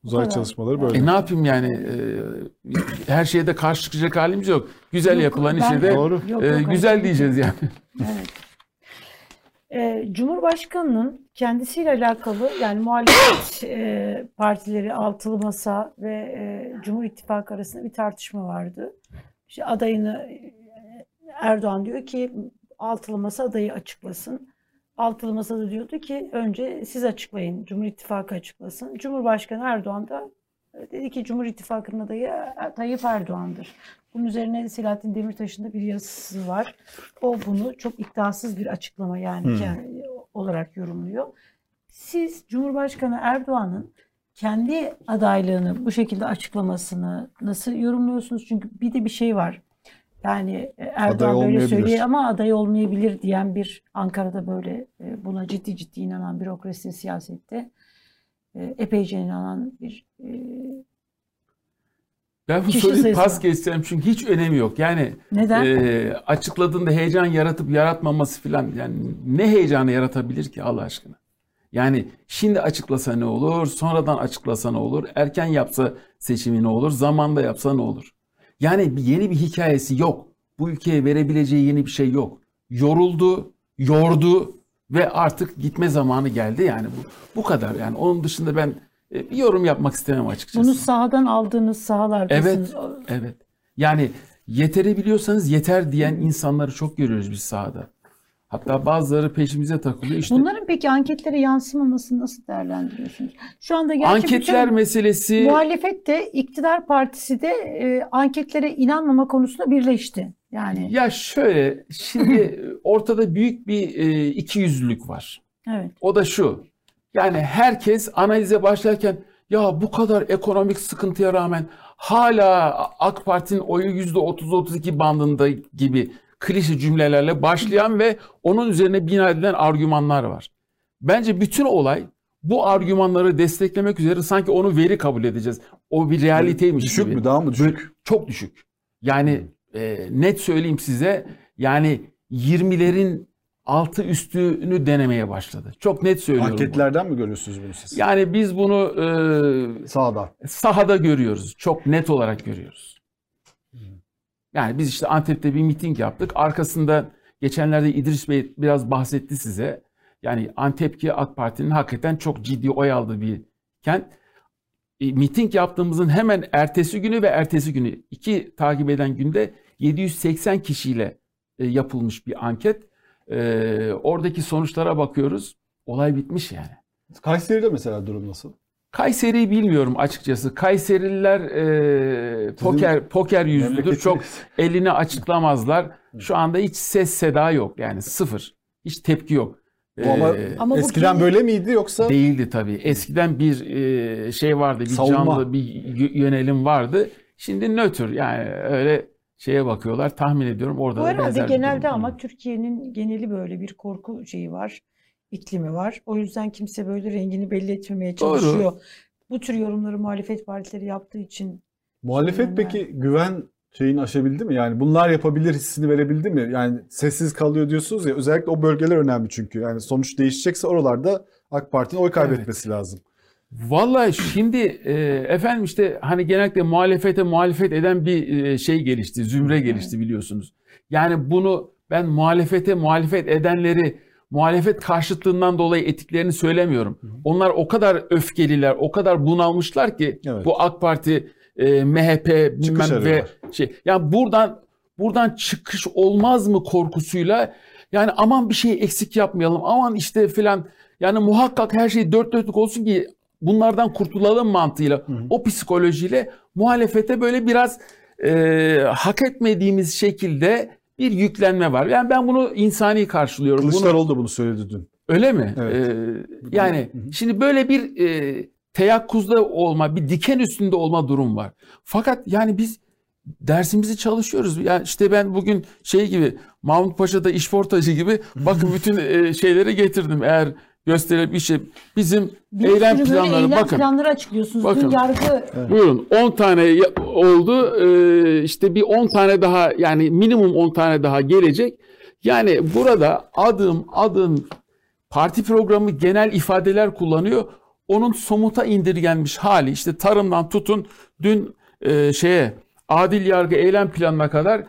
Uzay çalışmaları böyle. E ne yapayım yani? E, her şeyde karşı çıkacak halimiz yok. Güzel Yok, yapılan işe de Doğru. Yok, e, yok, güzel hayır. diyeceğiz yani. Evet. e, Cumhurbaşkanı'nın kendisiyle alakalı yani muhalefet e, partileri altılı masa ve e, Cumhur İttifakı arasında bir tartışma vardı. İşte adayını e, Erdoğan diyor ki altılı masa adayı açıklasın. Altılı masa da diyordu ki önce siz açıklayın, Cumhur İttifakı açıklasın. Cumhurbaşkanı Erdoğan da e, dedi ki Cumhur İttifakı'nın adayı e, Tayyip Erdoğan'dır. Bunun üzerine Selahattin Demirtaş'ın da bir yazısı var. O bunu çok iddiasız bir açıklama yani Hmm. kendi- olarak yorumluyor. Siz Cumhurbaşkanı Erdoğan'ın kendi adaylığını bu şekilde açıklamasını nasıl yorumluyorsunuz? Çünkü bir de bir şey var. Yani e, Erdoğan böyle olmayabilir. söylüyor ama aday olmayabilir diyen bir Ankara'da böyle e, buna ciddi ciddi inanan bürokrasi siyasette e, epeyce inanan bir e, Ben bu soruyu sayısı pas geçeceğim çünkü hiç önemi yok. Yani neden? e, açıkladığında heyecan yaratıp yaratmaması filan yani ne heyecanı yaratabilir ki Allah aşkına? Yani şimdi açıklasa ne olur, sonradan açıklasa ne olur, erken yapsa seçimi ne olur, zamanda yapsa ne olur? Yani bir- yeni bir hikayesi yok. Bu ülkeye verebileceği yeni bir şey yok. Yoruldu, yordu ve artık gitme zamanı geldi yani bu bu kadar yani onun dışında ben e, bir yorum yapmak istemem açıkçası. Bunu sahadan aldığınız sahalardasınız. Evet. Yani yeterebiliyorsanız yeter diyen insanları çok görüyoruz biz sahada. Hatta bazıları peşimize takılıyor. İşte Bunların peki anketlere yansımamasını nasıl değerlendiriyorsunuz? Şu anda gerçi anketler meselesi muhalefet de iktidar partisi de e, anketlere inanmama konusunda birleşti. Yani ya şöyle şimdi ortada büyük bir e, ikiyüzlülük var. evet. O da şu. Yani herkes analize başlarken ya bu kadar ekonomik sıkıntıya rağmen hala AK Parti'nin oyu %30-32 bandında gibi klişe cümlelerle başlayan ve onun üzerine bina edilen argümanlar var. Bence bütün olay bu argümanları desteklemek üzere sanki onu veri kabul edeceğiz. O bir realiteymiş Düşük gibi. mü daha mı düşük? Çok düşük. Yani e, net söyleyeyim size yani 20'lerin altı üstünü denemeye başladı. Çok net söylüyorum. bunu. Anketlerden mi görüyorsunuz bunu siz? Yani biz bunu e, Sağda. sahada görüyoruz. Çok net olarak görüyoruz. Yani biz işte Antep'te bir miting yaptık. Arkasında geçenlerde İdris Bey biraz bahsetti size. Yani Antep ki AK Parti'nin hakikaten çok ciddi oy aldığı bir kent. E, miting yaptığımızın hemen ertesi günü ve ertesi günü iki takip eden günde 780 kişiyle e, yapılmış bir anket. E, oradaki sonuçlara bakıyoruz. Olay bitmiş yani. Kayseri'de mesela durum nasıl? Kayseri'yi bilmiyorum açıkçası. Kayserililer e, poker poker yüzlüdür. Çok elini açıklamazlar. Şu anda hiç ses seda yok yani sıfır. Hiç tepki yok. Bu ama, Ee, Ama bu eskiden kim- böyle miydi yoksa? Değildi tabii. Eskiden bir e, şey vardı, bir Savunma. canlı bir yönelim vardı. Şimdi nötr yani öyle şeye bakıyorlar. Tahmin ediyorum orada Bu da herhalde benzer bir genelde durum. ama Türkiye'nin geneli böyle bir korku şeyi var, iklimi var. O yüzden kimse böyle rengini belli etmemeye Doğru. çalışıyor. Bu tür yorumları muhalefet partileri yaptığı için Muhalefet Yani. peki güven şeyini aşabildi mi? Yani bunlar yapabilir hissini verebildi mi? Yani sessiz kalıyor diyorsunuz ya özellikle o bölgeler önemli çünkü. Yani sonuç değişecekse oralarda AK Parti'nin oy kaybetmesi lazım. Vallahi şimdi e, efendim işte hani genellikle muhalefete muhalefet eden bir e, şey gelişti, zümre gelişti biliyorsunuz. Yani bunu ben muhalefete muhalefet edenleri muhalefet karşıtlığından dolayı etiklerini söylemiyorum. Onlar o kadar öfkeliler, o kadar bunalmışlar ki Evet. bu AK Parti, e, MHP bilmem ve şey. Yani buradan buradan çıkış olmaz mı korkusuyla yani aman bir şey eksik yapmayalım. Aman işte filan yani muhakkak her şey dört dörtlük olsun ki bunlardan kurtulalım mantığıyla o psikolojiyle muhalefete böyle biraz e, hak etmediğimiz şekilde bir yüklenme var. Yani ben bunu insani karşılıyorum. Bunu, Kılıçdaroğlu da bunu söyledi dün. öyle mi? Evet. E, yani şimdi böyle bir e, teyakkuzda olma, bir diken üstünde olma durum var. Fakat yani biz dersimizi çalışıyoruz. Yani işte ben bugün şey gibi Mahmut Paşa'da işportacı gibi bakın bütün e, şeyleri getirdim. Eğer gösterip işe bizim bir eylem sürü planları eylem bakın. planları açıklıyorsunuz. Bakın. Dün yargı Buyurun 10 tane oldu. Ee, işte bir 10 tane daha yani minimum 10 tane daha gelecek. Yani burada adım adım parti programı genel ifadeler kullanıyor. Onun somuta indirgenmiş hali işte tarımdan tutun dün e, şeye adil yargı eylem planına kadar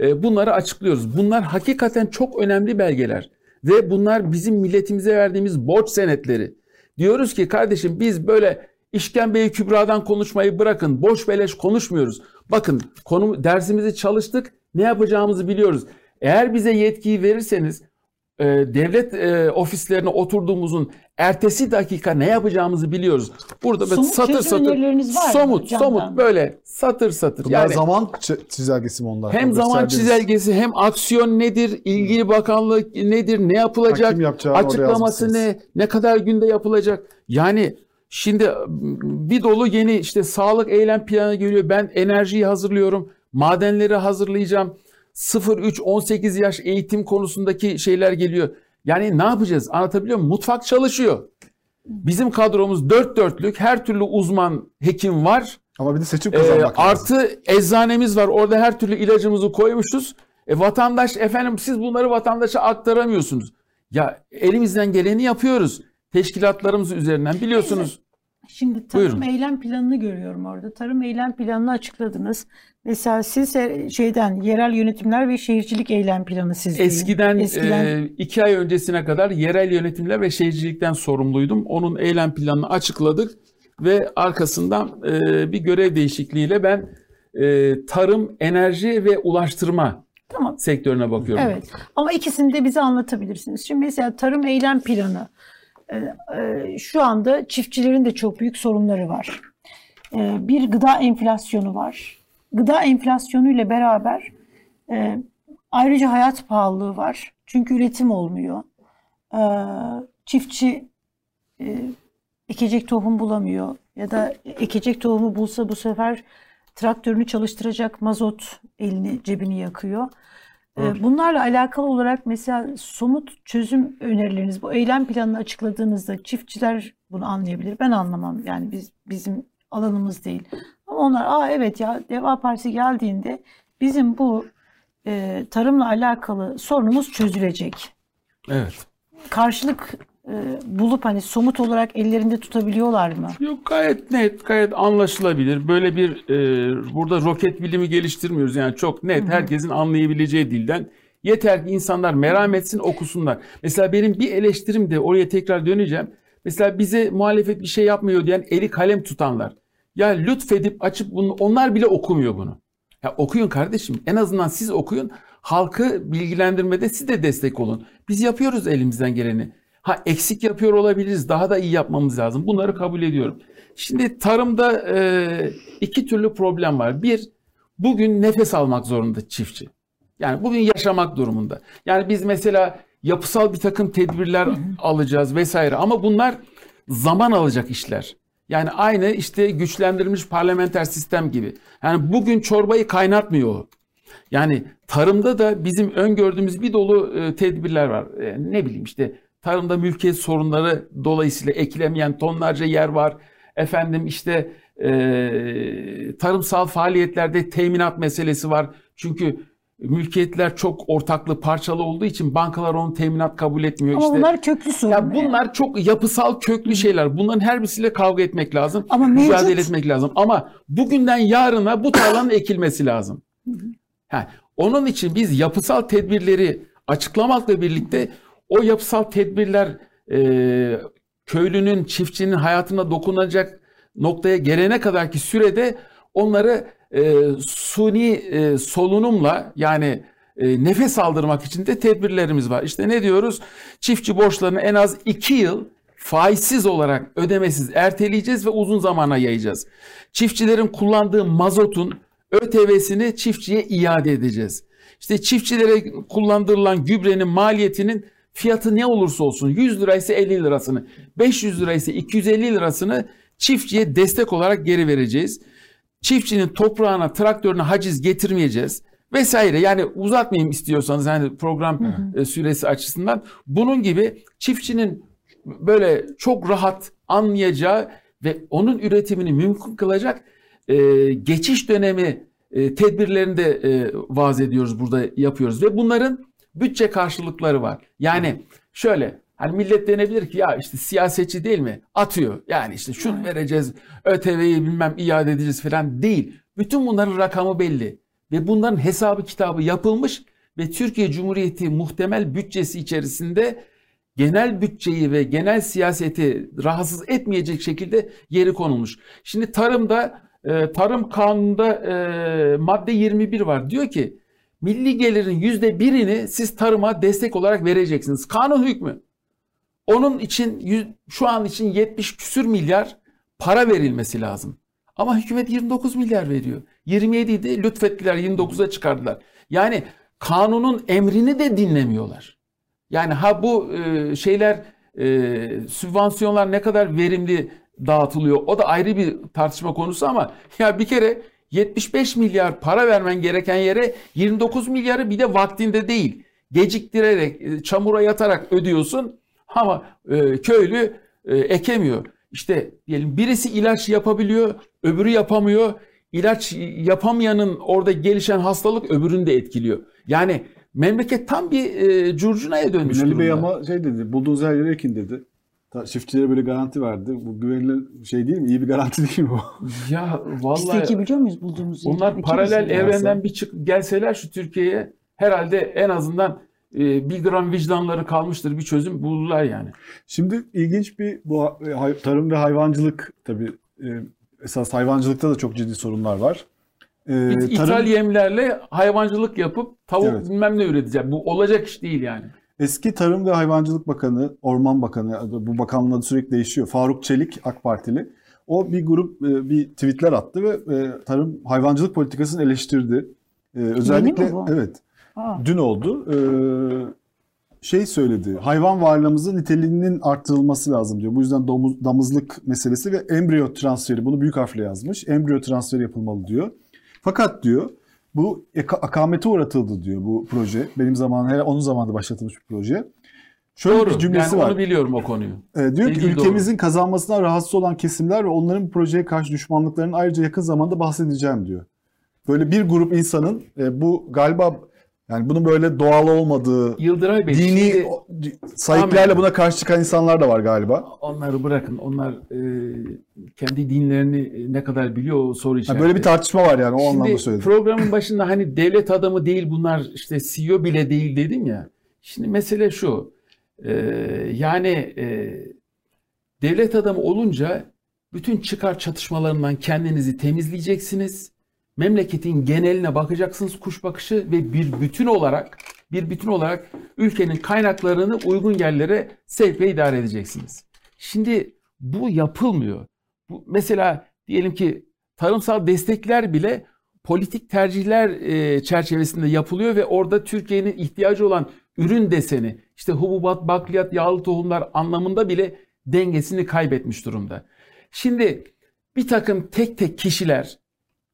e, bunları açıklıyoruz. Bunlar hakikaten çok önemli belgeler. Ve bunlar bizim milletimize verdiğimiz borç senetleri. Diyoruz ki kardeşim biz böyle işkembeyi kübradan konuşmayı bırakın. Boş beleş konuşmuyoruz. Bakın konu dersimizi çalıştık. Ne yapacağımızı biliyoruz. Eğer bize yetkiyi verirseniz e, devlet e, ofislerine oturduğumuzun ertesi dakika ne yapacağımızı biliyoruz. Burada Somut satır satır var mı somut Candan? somut böyle satır satır. Bunlar yani zaman çizelgesi mi onlar? hem zaman çizelgesi hem aksiyon nedir, ilgili bakanlık nedir, ne yapılacak, açıklaması ne, ne kadar günde yapılacak. Yani şimdi bir dolu yeni işte sağlık eylem planı geliyor. Ben enerjiyi hazırlıyorum, madenleri hazırlayacağım. 0-3-18 yaş eğitim konusundaki şeyler geliyor. Yani ne yapacağız? Anlatabiliyor muyum? Mutfak çalışıyor. Bizim kadromuz dört dörtlük, her türlü uzman hekim var. Ama bir de seçim Ee, kazanmak lazım. artı eczanemiz var. Orada her türlü ilacımızı koymuşuz. E, vatandaş efendim siz bunları vatandaşa aktaramıyorsunuz. Ya elimizden geleni yapıyoruz. Teşkilatlarımız üzerinden biliyorsunuz. Şimdi tarım Buyurun. eylem planını görüyorum orada. Tarım eylem planını açıkladınız. Mesela siz şeyden yerel yönetimler ve şehircilik eylem planı sizde. Eskiden, Eskiden e, iki ay öncesine kadar yerel yönetimler ve şehircilikten sorumluydum. Onun eylem planını açıkladık ve arkasından e, bir görev değişikliğiyle ben e, tarım, enerji ve ulaştırma tamam. sektörüne bakıyorum. Evet. Ama ikisini de bize anlatabilirsiniz. Şimdi mesela tarım eylem planı. e, e, Şu anda çiftçilerin de çok büyük sorunları var. E, Bir gıda enflasyonu var. Gıda enflasyonu ile beraber e, ayrıca hayat pahalılığı var. Çünkü üretim olmuyor. E, Çiftçi e, ekecek tohum bulamıyor ya da ekecek tohumu bulsa bu sefer traktörünü çalıştıracak mazot elini cebini yakıyor. Evet. Bunlarla alakalı olarak mesela somut çözüm önerileriniz bu eylem planını açıkladığınızda çiftçiler bunu anlayabilir. Ben anlamam yani biz bizim alanımız değil. Ama onlar aa evet ya Deva Partisi geldiğinde bizim bu e, tarımla alakalı sorunumuz çözülecek. Evet. Karşılık e, bulup hani somut olarak ellerinde tutabiliyorlar mı? Yok gayet net, gayet anlaşılabilir. Böyle bir e, burada roket bilimi geliştirmiyoruz yani çok net herkesin anlayabileceği dilden. Yeter ki insanlar merak etsin, okusunlar. Mesela benim bir eleştirim de oraya tekrar döneceğim. Mesela bize muhalefet bir şey yapmıyor diyen eli kalem tutanlar. Ya lütfedip açıp bunu onlar bile okumuyor bunu. Ya okuyun kardeşim. En azından siz okuyun. Halkı bilgilendirmede siz de destek olun. Biz yapıyoruz elimizden geleni. Ha eksik yapıyor olabiliriz. Daha da iyi yapmamız lazım. Bunları kabul ediyorum. Şimdi tarımda e, iki türlü problem var. Bir, bugün nefes almak zorunda çiftçi. Yani bugün yaşamak durumunda. Yani biz mesela yapısal bir takım tedbirler alacağız vesaire ama bunlar zaman alacak işler. Yani aynı işte güçlendirilmiş parlamenter sistem gibi. Yani bugün çorbayı kaynatmıyor. Yani tarımda da bizim öngördüğümüz bir dolu e, tedbirler var. E, ne bileyim işte tarımda mülkiyet sorunları dolayısıyla ekilemeyen tonlarca yer var. Efendim işte e, tarımsal faaliyetlerde teminat meselesi var. Çünkü mülkiyetler çok ortaklı parçalı olduğu için bankalar onun teminat kabul etmiyor. Ama işte. bunlar köklü sorun. Ya bunlar çok yapısal köklü şeyler. Bunların her birisiyle kavga etmek lazım. Ama mücadele mevcut- etmek lazım. Ama bugünden yarına bu tarlanın ekilmesi lazım. Ha, onun için biz yapısal tedbirleri açıklamakla birlikte o yapısal tedbirler e, köylünün, çiftçinin hayatına dokunacak noktaya gelene kadarki sürede onları e, suni e, solunumla yani e, nefes aldırmak için de tedbirlerimiz var. İşte ne diyoruz? Çiftçi borçlarını en az 2 yıl faizsiz olarak ödemesiz erteleyeceğiz ve uzun zamana yayacağız. Çiftçilerin kullandığı mazotun ÖTV'sini çiftçiye iade edeceğiz. İşte çiftçilere kullandırılan gübrenin maliyetinin fiyatı ne olursa olsun 100 liraysa 50 lirasını, 500 liraysa 250 lirasını çiftçiye destek olarak geri vereceğiz. Çiftçinin toprağına, traktörüne haciz getirmeyeceğiz vesaire. Yani uzatmayayım istiyorsanız hani program e, süresi açısından. Bunun gibi çiftçinin böyle çok rahat anlayacağı ve onun üretimini mümkün kılacak e, geçiş dönemi e, tedbirlerini de e, vaaz ediyoruz burada yapıyoruz ve bunların bütçe karşılıkları var. Yani şöyle hani millet denebilir ki ya işte siyasetçi değil mi? Atıyor. Yani işte şunu vereceğiz, ÖTV'yi bilmem iade edeceğiz falan değil. Bütün bunların rakamı belli ve bunların hesabı kitabı yapılmış ve Türkiye Cumhuriyeti muhtemel bütçesi içerisinde genel bütçeyi ve genel siyaseti rahatsız etmeyecek şekilde yeri konulmuş. Şimdi tarımda e, tarım kanununda e, madde 21 var. Diyor ki milli gelirin yüzde birini siz tarıma destek olarak vereceksiniz. Kanun hükmü. Onun için şu an için 70 küsür milyar para verilmesi lazım. Ama hükümet 29 milyar veriyor. 27 idi lütfettiler 29'a çıkardılar. Yani kanunun emrini de dinlemiyorlar. Yani ha bu e, şeyler e, sübvansiyonlar ne kadar verimli dağıtılıyor o da ayrı bir tartışma konusu ama ya bir kere 75 milyar para vermen gereken yere 29 milyarı bir de vaktinde değil geciktirerek e, çamura yatarak ödüyorsun ama e, köylü e, ekemiyor. İşte diyelim birisi ilaç yapabiliyor, öbürü yapamıyor. İlaç yapamayanın orada gelişen hastalık öbürünü de etkiliyor. Yani memleket tam bir e, curcunaya dönmüş Binali Bey durumda. ama şey dedi, bulduğunuz her yere ekin dedi. Ta- Çiftçilere böyle garanti verdi. Bu güvenilir şey değil mi? İyi bir garanti değil mi bu? Ya Biz de vallahi ekebiliyor muyuz bulduğumuz yeri? onlar paralel evrenden bir çık gelseler şu Türkiye'ye herhalde en azından bir gram vicdanları kalmıştır bir çözüm bulurlar yani. Şimdi ilginç bir bu hay- tarım ve hayvancılık tabii e, esas hayvancılıkta da çok ciddi sorunlar var. E, İ- tarım- İthal yemlerle hayvancılık yapıp tavuk Evet. bilmem ne üreteceğim. Bu olacak iş değil yani. Eski Tarım ve Hayvancılık Bakanı, Orman Bakanı, bu bakanlığın adı sürekli değişiyor. Faruk Çelik, AK Partili. O bir grup e, bir tweetler attı ve e, tarım hayvancılık politikasını eleştirdi. E, özellikle bu? evet. Aa. Dün oldu. E, şey söyledi. Hayvan varlığımızın niteliğinin arttırılması lazım diyor. Bu yüzden domuz, damızlık meselesi ve embriyo transferi bunu büyük harfle yazmış. Embriyo transferi yapılmalı diyor. Fakat diyor bu akamete uğratıldı diyor bu proje. Benim zamanım, hele onun zamanında başlatılmış bir proje. Şöyle Doğru. bir cümlesi yani var. onu biliyorum o konuyu. Ee, diyor ki Bildiğin ülkemizin kazanmasından rahatsız olan kesimler ve onların bu projeye karşı düşmanlıklarının ayrıca yakın zamanda bahsedeceğim diyor. Böyle bir grup insanın e, bu galiba yani bunun böyle doğal olmadığı Yıldıray Bey dini şimdi Amin. buna karşı çıkan insanlar da var galiba. onları bırakın. Onlar e, kendi dinlerini ne kadar biliyor o soru Yani işareti. böyle bir tartışma var yani o anlamda Şimdi söyledim. programın başında hani devlet adamı değil bunlar işte CEO bile değil dedim ya. Şimdi mesele şu. e, yani e, devlet adamı olunca bütün çıkar çatışmalarından kendinizi temizleyeceksiniz. Memleketin geneline bakacaksınız kuş bakışı ve bir bütün olarak bir bütün olarak ülkenin kaynaklarını uygun yerlere sevk ve idare edeceksiniz. Şimdi bu yapılmıyor. Bu mesela diyelim ki tarımsal destekler bile politik tercihler e, çerçevesinde yapılıyor ve orada Türkiye'nin ihtiyacı olan ürün deseni, işte hububat, bakliyat, yağlı tohumlar anlamında bile dengesini kaybetmiş durumda. Şimdi bir takım tek tek kişiler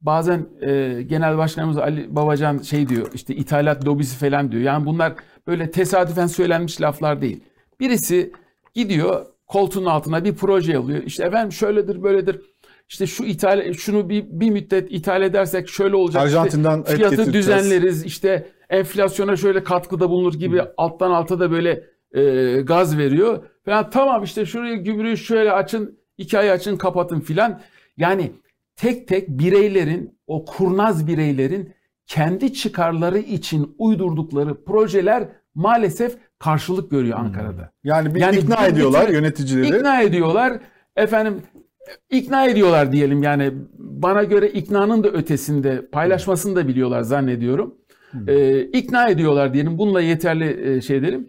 bazen e, Genel Başkanımız Ali Babacan şey diyor işte ithalat lobisi falan diyor. Yani bunlar böyle tesadüfen söylenmiş laflar değil. Birisi gidiyor koltuğun altına bir proje alıyor. İşte efendim şöyledir böyledir. İşte şu ithal şunu bir, bir müddet ithal edersek şöyle olacak. İşte Arjantin'den et fiyatı düzenleriz. işte enflasyona şöyle katkıda bulunur gibi alttan alta da böyle e, gaz veriyor. Falan tamam işte şurayı gübreyi şöyle açın, iki ay açın, kapatın filan. Yani tek tek bireylerin, o kurnaz bireylerin kendi çıkarları için uydurdukları projeler maalesef karşılık görüyor Ankara'da. Yani bir Yani ikna bir- ediyorlar bir- yöneticileri. İkna ediyorlar. Efendim ikna ediyorlar diyelim yani bana göre iknanın da ötesinde paylaşmasını da biliyorlar zannediyorum. Ee, ikna ediyorlar diyelim bununla yeterli e, şey edelim.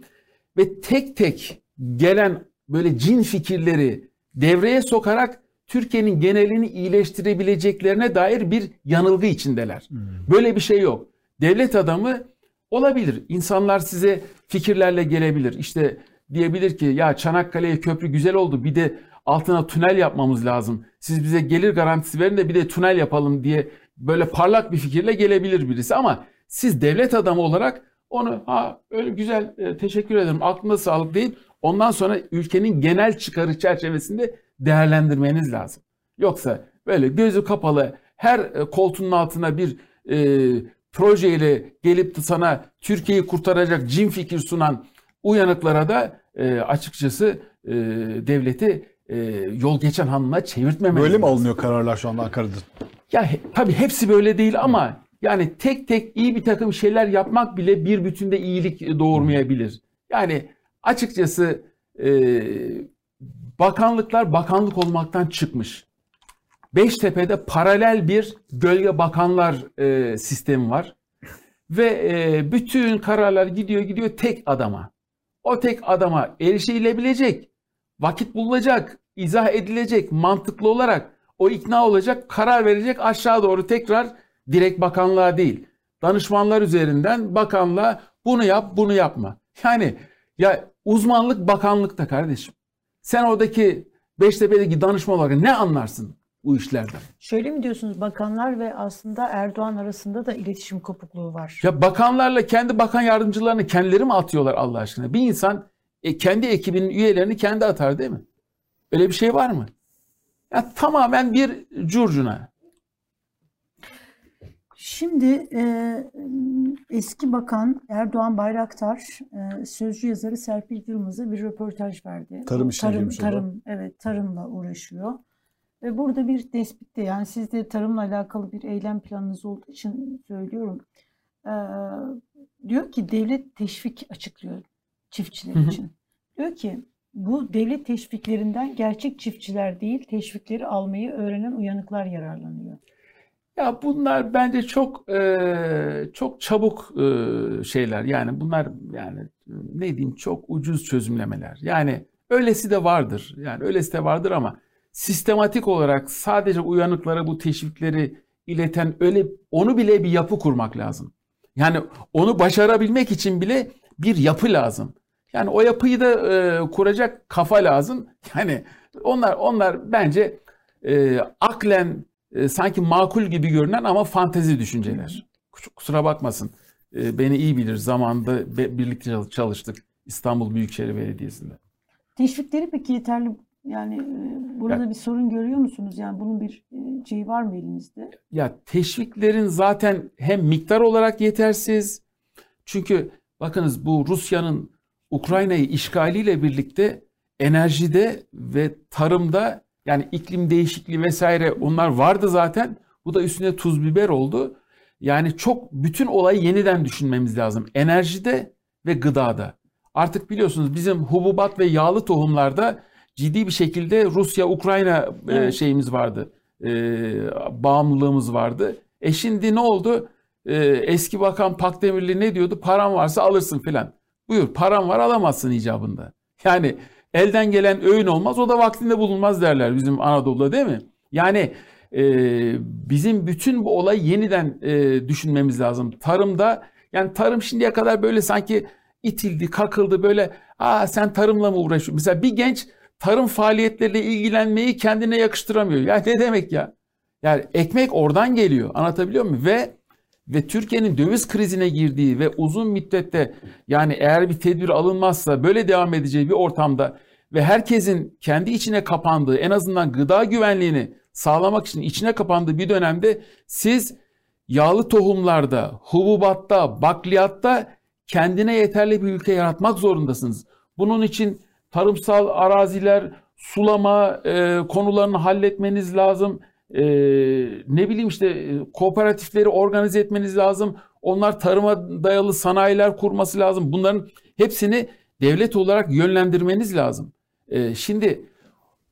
Ve tek tek gelen böyle cin fikirleri devreye sokarak Türkiye'nin genelini iyileştirebileceklerine dair bir yanılgı içindeler. Böyle bir şey yok. Devlet adamı olabilir. İnsanlar size fikirlerle gelebilir. İşte diyebilir ki ya Çanakkale'ye köprü güzel oldu bir de altına tünel yapmamız lazım. Siz bize gelir garantisi verin de bir de tünel yapalım diye böyle parlak bir fikirle gelebilir birisi ama siz devlet adamı olarak onu ha öyle güzel e, teşekkür ederim aklında sağlık deyip ondan sonra ülkenin genel çıkarı çerçevesinde değerlendirmeniz lazım. Yoksa böyle gözü kapalı her e, koltuğun altına bir e, projeyle gelip de sana Türkiye'yi kurtaracak cin fikir sunan uyanıklara da e, açıkçası e, devleti e, yol geçen hanına çevirtmemeniz Böyle mi alınıyor kararlar şu anda Ankara'da? Ya he- tabii hepsi böyle değil ama Yani tek tek iyi bir takım şeyler yapmak bile bir bütünde iyilik doğurmayabilir. Yani açıkçası e, bakanlıklar bakanlık olmaktan çıkmış. Beştepe'de paralel bir gölge bakanlar e, sistemi var. Ve e, bütün kararlar gidiyor gidiyor tek adama. O tek adama erişilebilecek, vakit bulunacak, izah edilecek, mantıklı olarak o ikna olacak, karar verecek aşağı doğru tekrar direkt bakanlığa değil. Danışmanlar üzerinden bakanlığa bunu yap, bunu yapma. Yani ya uzmanlık bakanlıkta kardeşim. Sen oradaki Beştepe'deki danışman olarak ne anlarsın bu işlerden? Şöyle mi diyorsunuz bakanlar ve aslında Erdoğan arasında da iletişim kopukluğu var. Ya bakanlarla kendi bakan yardımcılarını kendileri mi atıyorlar Allah aşkına? Bir insan e, kendi ekibinin üyelerini kendi atar değil mi? Öyle bir şey var mı? Ya tamamen bir curcuna. Şimdi e, eski bakan Erdoğan Bayraktar e, sözcü yazarı Serpil Yılmaz'a bir röportaj verdi. Tarım işine tarım, girmiş tarım, evet tarımla uğraşıyor. Ve burada bir tespitte yani siz de tarımla alakalı bir eylem planınız olduğu için söylüyorum. E, diyor ki devlet teşvik açıklıyor çiftçiler için. Diyor ki bu devlet teşviklerinden gerçek çiftçiler değil teşvikleri almayı öğrenen uyanıklar yararlanıyor. Ya bunlar bence çok e, çok çabuk e, şeyler. Yani bunlar yani ne diyeyim çok ucuz çözümlemeler. Yani öylesi de vardır. Yani öylesi de vardır ama sistematik olarak sadece uyanıklara bu teşvikleri ileten öyle onu bile bir yapı kurmak lazım. Yani onu başarabilmek için bile bir yapı lazım. Yani o yapıyı da e, kuracak kafa lazım. Yani onlar onlar bence e, aklen e, sanki makul gibi görünen ama fantezi düşünceler. Kus- Kusura bakmasın. E, beni iyi bilir. Zamanında be- birlikte çal- çalıştık İstanbul Büyükşehir Belediyesi'nde. Teşvikleri peki yeterli yani e, burada bir sorun görüyor musunuz? Yani bunun bir e, şeyi var mı elinizde? Ya teşviklerin zaten hem miktar olarak yetersiz. Çünkü bakınız bu Rusya'nın Ukrayna'yı işgaliyle birlikte enerjide ve tarımda yani iklim değişikliği vesaire onlar vardı zaten. Bu da üstüne tuz biber oldu. Yani çok bütün olayı yeniden düşünmemiz lazım. Enerjide ve gıdada. Artık biliyorsunuz bizim hububat ve yağlı tohumlarda ciddi bir şekilde Rusya-Ukrayna e, Evet. şeyimiz vardı. E, bağımlılığımız vardı. E şimdi ne oldu? E, eski bakan Pakdemirli ne diyordu? Paran varsa alırsın filan. Buyur paran var alamazsın icabında. Yani elden gelen öğün olmaz o da vaktinde bulunmaz derler bizim Anadolu'da değil mi? Yani e, bizim bütün bu olayı yeniden e, düşünmemiz lazım. Tarımda yani tarım şimdiye kadar böyle sanki itildi, kakıldı böyle aa sen tarımla mı uğraşıyorsun? Mesela bir genç tarım faaliyetleriyle ilgilenmeyi kendine yakıştıramıyor. Ya ne demek ya? Yani ekmek oradan geliyor. Anlatabiliyor muyum? Ve ve Türkiye'nin döviz krizine girdiği ve uzun müddette yani eğer bir tedbir alınmazsa böyle devam edeceği bir ortamda ve herkesin kendi içine kapandığı en azından gıda güvenliğini sağlamak için içine kapandığı bir dönemde siz yağlı tohumlarda, hububatta, bakliyatta kendine yeterli bir ülke yaratmak zorundasınız. Bunun için tarımsal araziler, sulama e, konularını halletmeniz lazım. E, ne bileyim işte e, kooperatifleri organize etmeniz lazım. Onlar tarıma dayalı sanayiler kurması lazım. Bunların hepsini devlet olarak yönlendirmeniz lazım. E, şimdi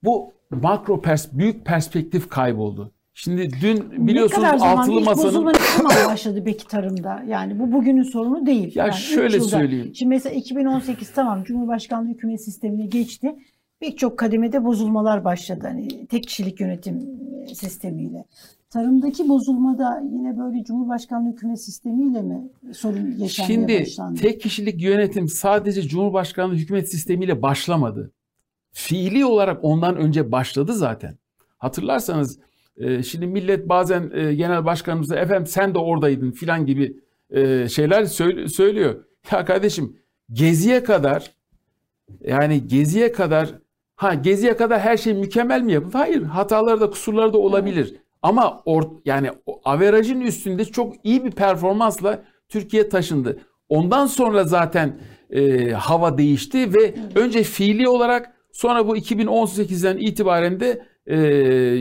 bu makro pers büyük perspektif kayboldu. Şimdi dün biliyorsunuz ne kadar zaman altılı masanın bozulma ne başladı peki tarımda? Yani bu bugünün sorunu değil. Ya Yani şöyle söyleyeyim. Şimdi mesela 2018 tamam Cumhurbaşkanlığı hükümet sistemine geçti. Birçok kademede bozulmalar başladı. Hani tek kişilik yönetim e, sistemiyle. Tarımdaki bozulmada yine böyle Cumhurbaşkanlığı hükümet sistemiyle mi sorun yaşanmaya Şimdi başlandı? tek kişilik yönetim sadece Cumhurbaşkanlığı hükümet sistemiyle başlamadı. Fiili olarak ondan önce başladı zaten. Hatırlarsanız e, şimdi millet bazen e, genel başkanımıza efendim sen de oradaydın filan gibi e, şeyler söylüyor. Ya kardeşim Gezi'ye kadar yani Gezi'ye kadar ha Gezi'ye kadar her şey mükemmel mi yapıldı? Hayır hataları da kusurları da olabilir. Ama or, yani averajın üstünde çok iyi bir performansla Türkiye taşındı. Ondan sonra zaten e, hava değişti ve önce fiili olarak sonra bu 2018'den itibaren de e,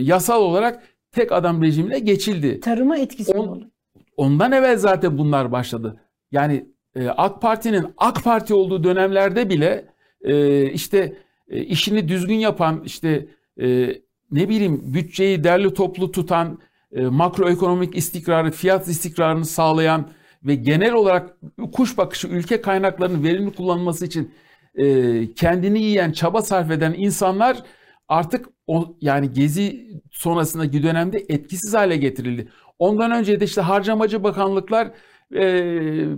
yasal olarak tek adam rejimine geçildi. Tarıma etkisi On- oldu. ondan evvel zaten bunlar başladı. Yani e, AK Parti'nin AK Parti olduğu dönemlerde bile e, işte e, işini düzgün yapan işte e, ne bileyim bütçeyi derli toplu tutan e, makroekonomik istikrarı, fiyat istikrarını sağlayan ve genel olarak kuş bakışı ülke kaynaklarının verimli kullanılması için e, kendini yiyen, çaba sarf eden insanlar artık o, yani gezi sonrasındaki dönemde etkisiz hale getirildi. Ondan önce de işte harcamacı bakanlıklar e,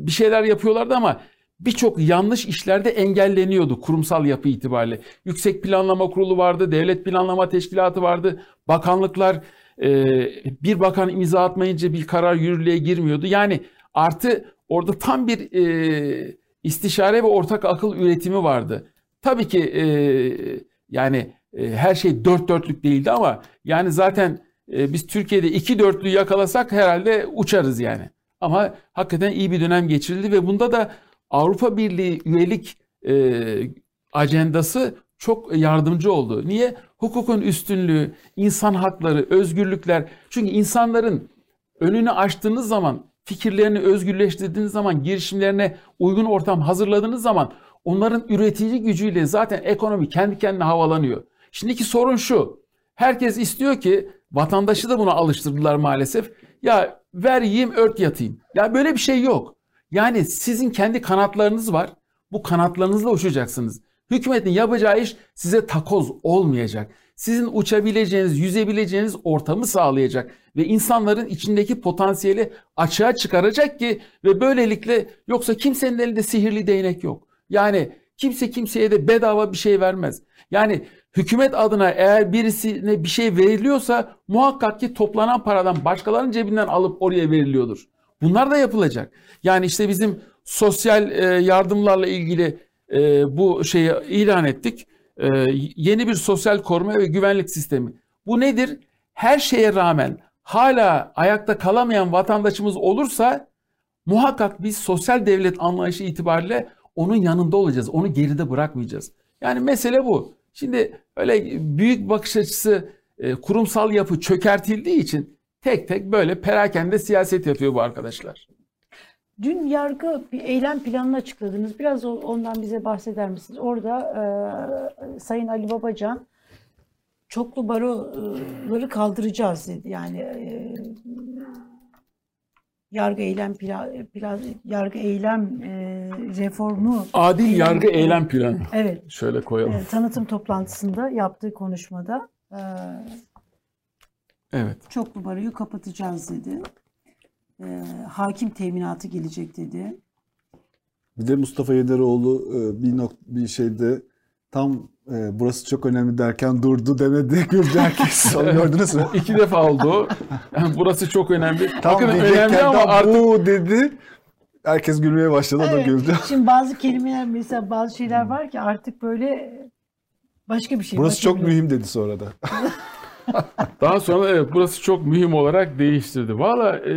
bir şeyler yapıyorlardı ama birçok yanlış işlerde engelleniyordu kurumsal yapı itibariyle. Yüksek Planlama Kurulu vardı, Devlet Planlama Teşkilatı vardı, bakanlıklar e, bir bakan imza atmayınca bir karar yürürlüğe girmiyordu. Yani artı orada tam bir e, istişare ve ortak akıl üretimi vardı. Tabii ki e, yani her şey dört dörtlük değildi ama yani zaten biz Türkiye'de iki dörtlüğü yakalasak herhalde uçarız yani. Ama hakikaten iyi bir dönem geçirildi ve bunda da Avrupa Birliği üyelik e, ajandası çok yardımcı oldu. Niye? Hukukun üstünlüğü, insan hakları, özgürlükler. Çünkü insanların önünü açtığınız zaman, fikirlerini özgürleştirdiğiniz zaman, girişimlerine uygun ortam hazırladığınız zaman onların üretici gücüyle zaten ekonomi kendi kendine havalanıyor. Şimdiki sorun şu. Herkes istiyor ki vatandaşı da buna alıştırdılar maalesef. Ya ver yiyeyim ört yatayım. Ya böyle bir şey yok. Yani sizin kendi kanatlarınız var. Bu kanatlarınızla uçacaksınız. Hükümetin yapacağı iş size takoz olmayacak. Sizin uçabileceğiniz, yüzebileceğiniz ortamı sağlayacak ve insanların içindeki potansiyeli açığa çıkaracak ki ve böylelikle yoksa kimsenin elinde sihirli değnek yok. Yani kimse kimseye de bedava bir şey vermez. Yani hükümet adına eğer birisine bir şey veriliyorsa muhakkak ki toplanan paradan başkalarının cebinden alıp oraya veriliyordur. Bunlar da yapılacak. Yani işte bizim sosyal e, yardımlarla ilgili e, bu şeyi ilan ettik. E, yeni bir sosyal koruma ve güvenlik sistemi. Bu nedir? Her şeye rağmen hala ayakta kalamayan vatandaşımız olursa muhakkak biz sosyal devlet anlayışı itibariyle onun yanında olacağız. Onu geride bırakmayacağız. Yani mesele bu. Şimdi öyle büyük bakış açısı kurumsal yapı çökertildiği için tek tek böyle perakende siyaset yapıyor bu arkadaşlar. Dün yargı bir eylem planını açıkladınız. Biraz ondan bize bahseder misiniz? Orada e, Sayın Ali Babacan çoklu baroları kaldıracağız dedi. Yani e, yargı eylem plan, plan yargı eylem e, reformu adil yargı eylem planı. Evet. Şöyle koyalım. E, tanıtım toplantısında yaptığı konuşmada e, Evet. Çoklu baroyu kapatacağız dedi. E, hakim teminatı gelecek dedi. Bir de Mustafa Yederoğlu e, bir nok bir şeyde tam e, burası çok önemli derken durdu demedi güldü herkes. Onu gördünüz mü? İki defa oldu. Yani burası çok önemli. Tam diyecekken önemli ama artık bu dedi. Herkes gülmeye başladı o da Evet, güldü. Şimdi bazı kelimeler mesela bazı şeyler var ki artık böyle başka bir şey. Burası çok bir- mühim dedi sonra da. daha sonra evet burası çok mühim olarak değiştirdi. Valla e,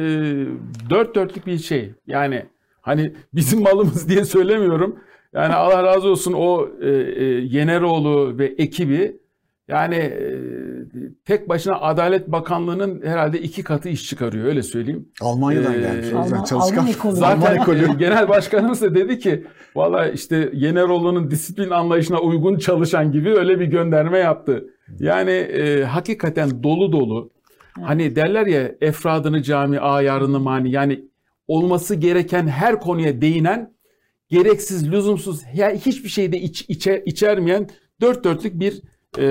dört dörtlük bir şey. Yani hani bizim malımız diye söylemiyorum. Yani Allah razı olsun o e, e, Yeneroğlu ve ekibi yani e, tek başına Adalet Bakanlığı'nın herhalde iki katı iş çıkarıyor öyle söyleyeyim. Almanya'dan Ee, gelmiş. Alman- çalışkan. Alman ekolü. Alman Zaten ekolü. genel başkanımız da dedi ki valla işte Yeneroğlu'nun disiplin anlayışına uygun çalışan gibi öyle bir gönderme yaptı. Yani e, hakikaten dolu dolu. Hani derler ya efradını cami ayarını mani yani olması gereken her konuya değinen gereksiz lüzumsuz ya hiçbir şeyde iç, içe, içermeyen dört dörtlük bir e,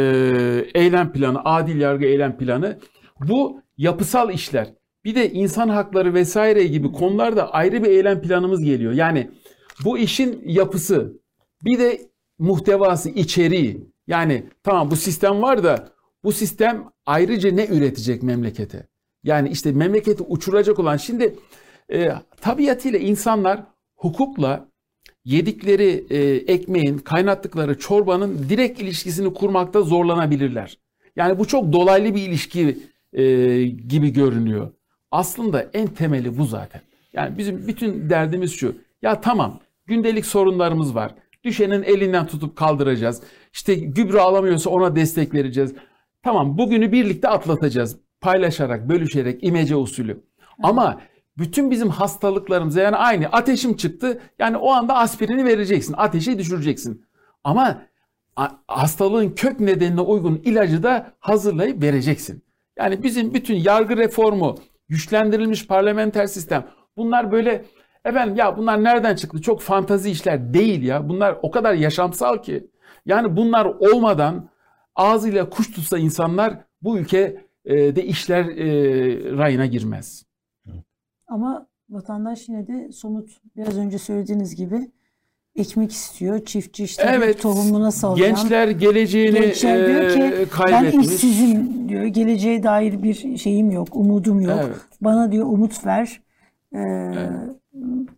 eylem planı adil yargı eylem planı. Bu yapısal işler. Bir de insan hakları vesaire gibi konularda ayrı bir eylem planımız geliyor. Yani bu işin yapısı bir de muhtevası, içeriği. Yani tamam bu sistem var da bu sistem ayrıca ne üretecek memlekete? Yani işte memleketi uçuracak olan şimdi e, tabiatıyla insanlar hukukla yedikleri e, ekmeğin, kaynattıkları çorbanın direkt ilişkisini kurmakta zorlanabilirler. Yani bu çok dolaylı bir ilişki e, gibi görünüyor. Aslında en temeli bu zaten. Yani bizim bütün derdimiz şu. Ya tamam gündelik sorunlarımız var. Düşenin elinden tutup kaldıracağız. İşte gübre alamıyorsa ona destek vereceğiz. Tamam bugünü birlikte atlatacağız. Paylaşarak, bölüşerek, imece usulü. Ama Bütün bizim hastalıklarımıza yani aynı ateşim çıktı yani o anda aspirini vereceksin ateşi düşüreceksin. Ama hastalığın kök nedenine uygun ilacı da hazırlayıp vereceksin. Yani bizim bütün yargı reformu, güçlendirilmiş parlamenter sistem bunlar böyle efendim ya bunlar nereden çıktı? Çok fantazi işler değil ya. Bunlar o kadar yaşamsal ki. Yani bunlar olmadan ağzıyla kuş tutsa insanlar bu ülke e, de işler e, rayına girmez. Ama vatandaş yine de somut biraz önce söylediğiniz gibi ekmek istiyor. Çiftçi işte Evet. tohumuna sallayan. Gençler geleceğini Gençler diyor ki e, ben kaybetmiş. işsizim diyor. Geleceğe dair bir şeyim yok, umudum yok. Evet. Bana diyor umut ver. Ee, Evet.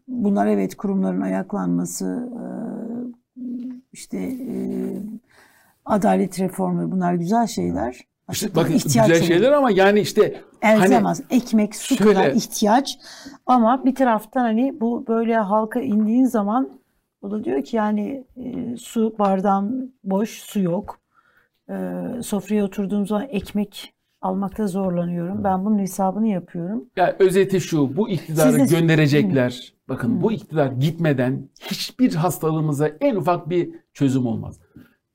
Bunlar evet kurumların ayaklanması, e, işte e, adalet reformu bunlar güzel şeyler. İşte bakın ihtiyaç güzel şeyler ama yani işte Elzem Hani. Ekmek, su şöyle- kadar ihtiyaç. Ama bir taraftan hani bu böyle halka indiğin zaman o da diyor ki yani e, su bardağım boş, su yok. E, sofraya oturduğum zaman ekmek almakta zorlanıyorum. Ben bunun hesabını yapıyorum. Ya özeti şu, bu iktidarı Siz de- gönderecekler. Bakın bu iktidar gitmeden hiçbir hastalığımıza en ufak bir çözüm olmaz.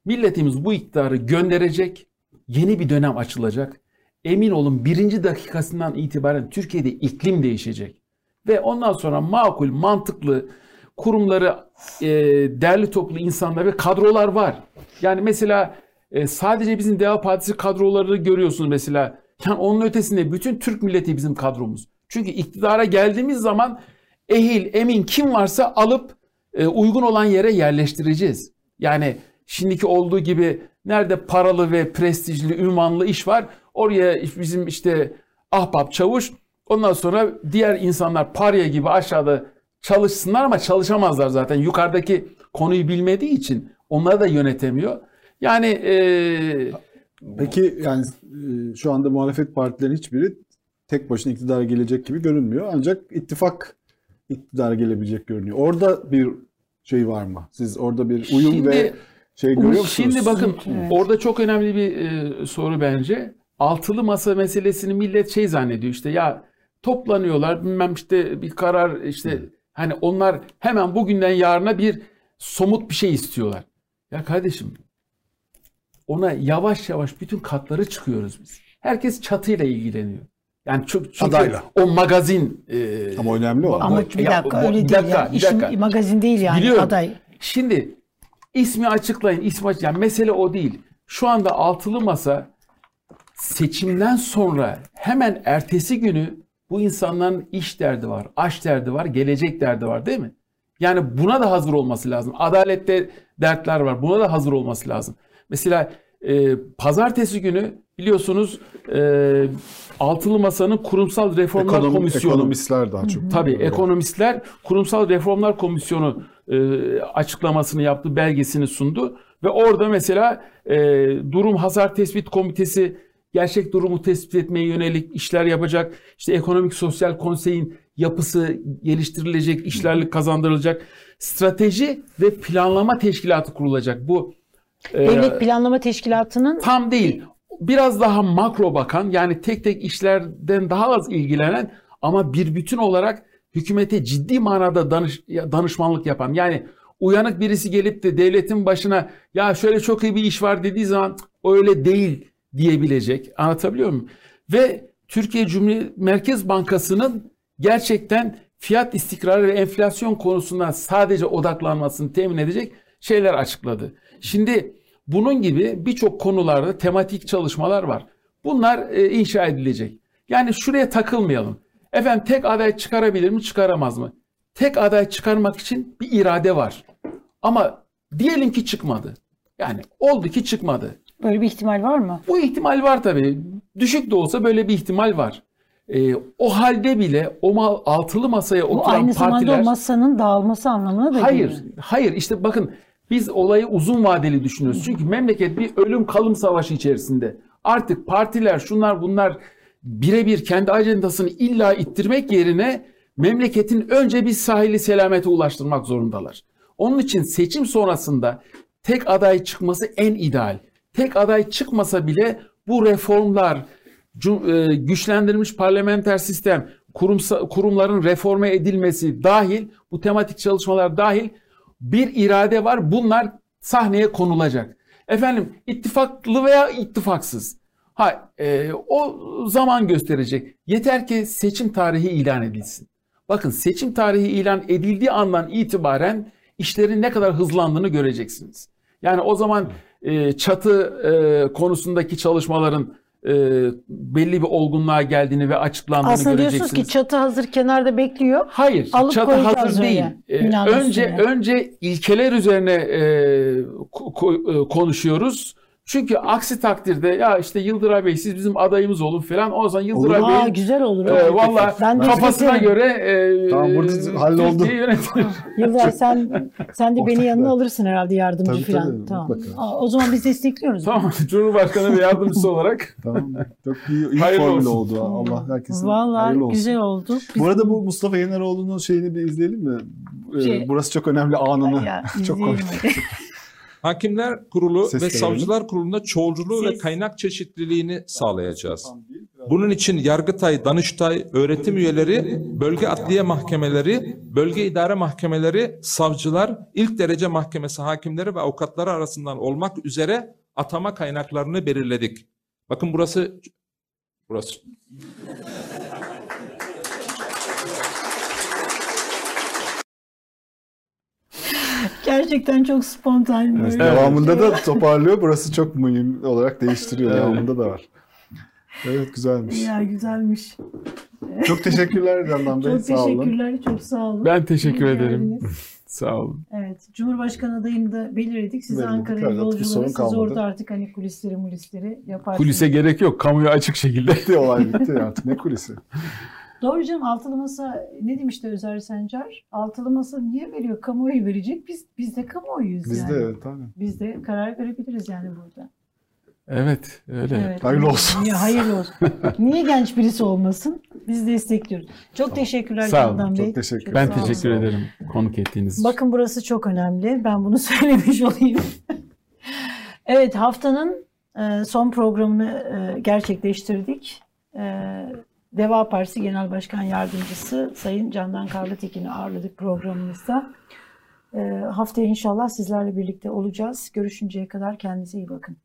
Milletimiz bu iktidarı gönderecek, yeni bir dönem açılacak. Emin olun birinci dakikasından itibaren Türkiye'de iklim değişecek. Ve ondan sonra makul, mantıklı kurumları, e, derli toplu insanlar ve kadrolar var. Yani mesela e, sadece bizim Deva Partisi kadroları görüyorsunuz mesela. Yani onun ötesinde bütün Türk milleti bizim kadromuz. Çünkü iktidara geldiğimiz zaman ehil, emin kim varsa alıp e, uygun olan yere yerleştireceğiz. Yani şimdiki olduğu gibi nerede paralı ve prestijli, ünvanlı iş var oraya bizim işte ahbap çavuş ondan sonra diğer insanlar parya gibi aşağıda çalışsınlar ama çalışamazlar zaten. Yukarıdaki konuyu bilmediği için onları da yönetemiyor. Yani e, Peki yani e, şu anda muhalefet partilerin hiçbiri tek başına iktidara gelecek gibi görünmüyor. Ancak ittifak iktidara gelebilecek görünüyor. Orada bir şey var mı? Siz orada bir uyum Şimdi- ve şey görüyor musunuz? Şimdi bakın Evet. orada çok önemli bir e, soru bence. Altılı masa meselesini millet şey zannediyor işte ya toplanıyorlar bilmem işte bir karar işte hani onlar hemen bugünden yarına bir somut bir şey istiyorlar. Ya kardeşim ona yavaş yavaş bütün katları çıkıyoruz biz. Herkes çatıyla ilgileniyor. Yani çok çünkü Adayla. o magazin e, Ama önemli o. Ama bir dakika öyle bir değil dakika, ya. İşin dakika. magazin değil yani Biliyorum. aday. Şimdi ismi açıklayın. ismi aç- yani mesele o değil. Şu anda altılı masa seçimden sonra hemen ertesi günü bu insanların iş derdi var, aş derdi var, gelecek derdi var değil mi? Yani buna da hazır olması lazım. Adalette dertler var. Buna da hazır olması lazım. Mesela e, pazartesi günü biliyorsunuz e, Altılı Masa'nın Kurumsal Reformlar Ekonomi- Komisyonu ekonomistler daha çok. Tabii ekonomistler Kurumsal Reformlar Komisyonu e, açıklamasını yaptı, belgesini sundu ve orada mesela e, durum hasar tespit komitesi gerçek durumu tespit etmeye yönelik işler yapacak. İşte ekonomik sosyal konseyin yapısı geliştirilecek, işlerlik kazandırılacak. Strateji ve planlama teşkilatı kurulacak. Bu Devlet Planlama Teşkilatı'nın tam değil. Biraz daha makro bakan yani tek tek işlerden daha az ilgilenen ama bir bütün olarak hükümete ciddi manada danış, danışmanlık yapan. Yani uyanık birisi gelip de devletin başına ya şöyle çok iyi bir iş var dediği zaman "Cık, öyle değil diyebilecek. Anlatabiliyor muyum? Ve Türkiye Cumhuriyet Merkez Bankası'nın gerçekten fiyat istikrarı ve enflasyon konusunda sadece odaklanmasını temin edecek şeyler açıkladı. Şimdi bunun gibi birçok konularda tematik çalışmalar var. Bunlar e, inşa edilecek. Yani şuraya takılmayalım. Efendim tek aday çıkarabilir mi çıkaramaz mı? Tek aday çıkarmak için bir irade var. Ama diyelim ki çıkmadı. Yani oldu ki çıkmadı. böyle bir ihtimal var mı? Bu ihtimal var tabii. Düşük de olsa böyle bir ihtimal var. Ee, o halde bile o mal, altılı masaya Bu oturan aynı zamanda partiler... o masanın dağılması anlamına da Hayır, geliyor. hayır. İşte bakın biz olayı uzun vadeli düşünüyoruz. Çünkü memleket bir ölüm kalım savaşı içerisinde. Artık partiler şunlar bunlar birebir kendi ajandasını illa ittirmek yerine memleketin önce bir sahili selamete ulaştırmak zorundalar. Onun için seçim sonrasında tek aday çıkması en ideal. Tek aday çıkmasa bile bu reformlar, e, güçlendirilmiş parlamenter sistem, kurumsa, kurumların reforme edilmesi dahil, bu tematik çalışmalar dahil bir irade var. Bunlar sahneye konulacak. Efendim ittifaklı veya ittifaksız. Ha, e, o zaman gösterecek. Yeter ki seçim tarihi ilan edilsin. Bakın seçim tarihi ilan edildiği andan itibaren işlerin ne kadar hızlandığını göreceksiniz. Yani o zaman e, çatı e, konusundaki çalışmaların e, belli bir olgunluğa geldiğini ve açıklandığını Aslında diyorsunuz göreceksiniz. ki çatı hazır kenarda bekliyor. Hayır, Alıp çatı hazır değil. Binanın önce üstüne. önce ilkeler üzerine e, ko- ko- e, konuşuyoruz. Çünkü aksi takdirde ya işte Yıldıray Bey siz bizim adayımız olun falan. O zaman Yıldıray Aa Bey'in güzel olur. e, valla kafasına isterim. göre e, Tamam, burada halloldu. Türkiye'yi yönetir. Yıllar sen sen de beni yanına alırsın herhalde yardımcı Tabii, falan. tabii, tamam. mutlaka. Aa, o zaman biz destekliyoruz. tamam Cumhurbaşkanı ve yardımcısı olarak. Tamam. Çok iyi, iyi Hayırlı formül olsun. oldu. Allah herkesin olsun. güzel oldu. Biz- Bu arada bu Mustafa Yeneroğlu'nun şeyini bir izleyelim mi? Ee, Şey- Burası çok önemli anını. Ya, çok komik. Hakimler Kurulu Ses ve verelim. Savcılar Kurulu'nda çoğulculuğu ve Ses. kaynak çeşitliliğini sağlayacağız. Bunun için Yargıtay, Danıştay, öğretim üyeleri, bölge adliye mahkemeleri, bölge idare mahkemeleri, savcılar, ilk derece mahkemesi hakimleri ve avukatları arasından olmak üzere atama kaynaklarını belirledik. Bakın burası burası. Gerçekten çok spontan Evet, böyle. Devamında da toparlıyor. Burası çok mühim olarak değiştiriyor. Devamında da var. Evet güzelmiş. Ya güzelmiş. Çok teşekkürler Candan Bey. Çok Sağ olun. teşekkürler. Çok sağ olun. Ben teşekkür İyi ederim. geldiniz. Sağ olin. Evet. Cumhurbaşkanı adayını da belirledik. Siz Ankara'ya sorun siz kalmadı. orada artık hani kulisleri mulisleri yaparsınız. Kulise gerek yok. Kamuya açık şekilde. Bitti olay bitti artık. Ne kulisi? Doğru canım altılı masa ne demişti Özer Sencar? Altılı masa niye veriyor? Kamuoyu verecek. Biz biz de kamuoyuyuz Biz yani. de evet tabii. Biz de karar verebiliriz yani burada. Evet, öyle. Evet. Hayırlı olsun. Niye hayırlı olsun? Niye genç birisi olmasın? Biz destekliyoruz. Çok teşekkürler Sağ olun, Candan çok Bey. teşekkür Ben sağ olun. teşekkür ederim konuk ettiğiniz için. Bakın burası çok önemli. Ben bunu söylemiş olayım. evet haftanın e, son programını e, gerçekleştirdik. Deva Partisi Genel Başkan Yardımcısı Sayın Candan Karlıtekin'i ağırladık programımızda. E, haftaya inşallah sizlerle birlikte olacağız. Görüşünceye kadar kendinize iyi bakın.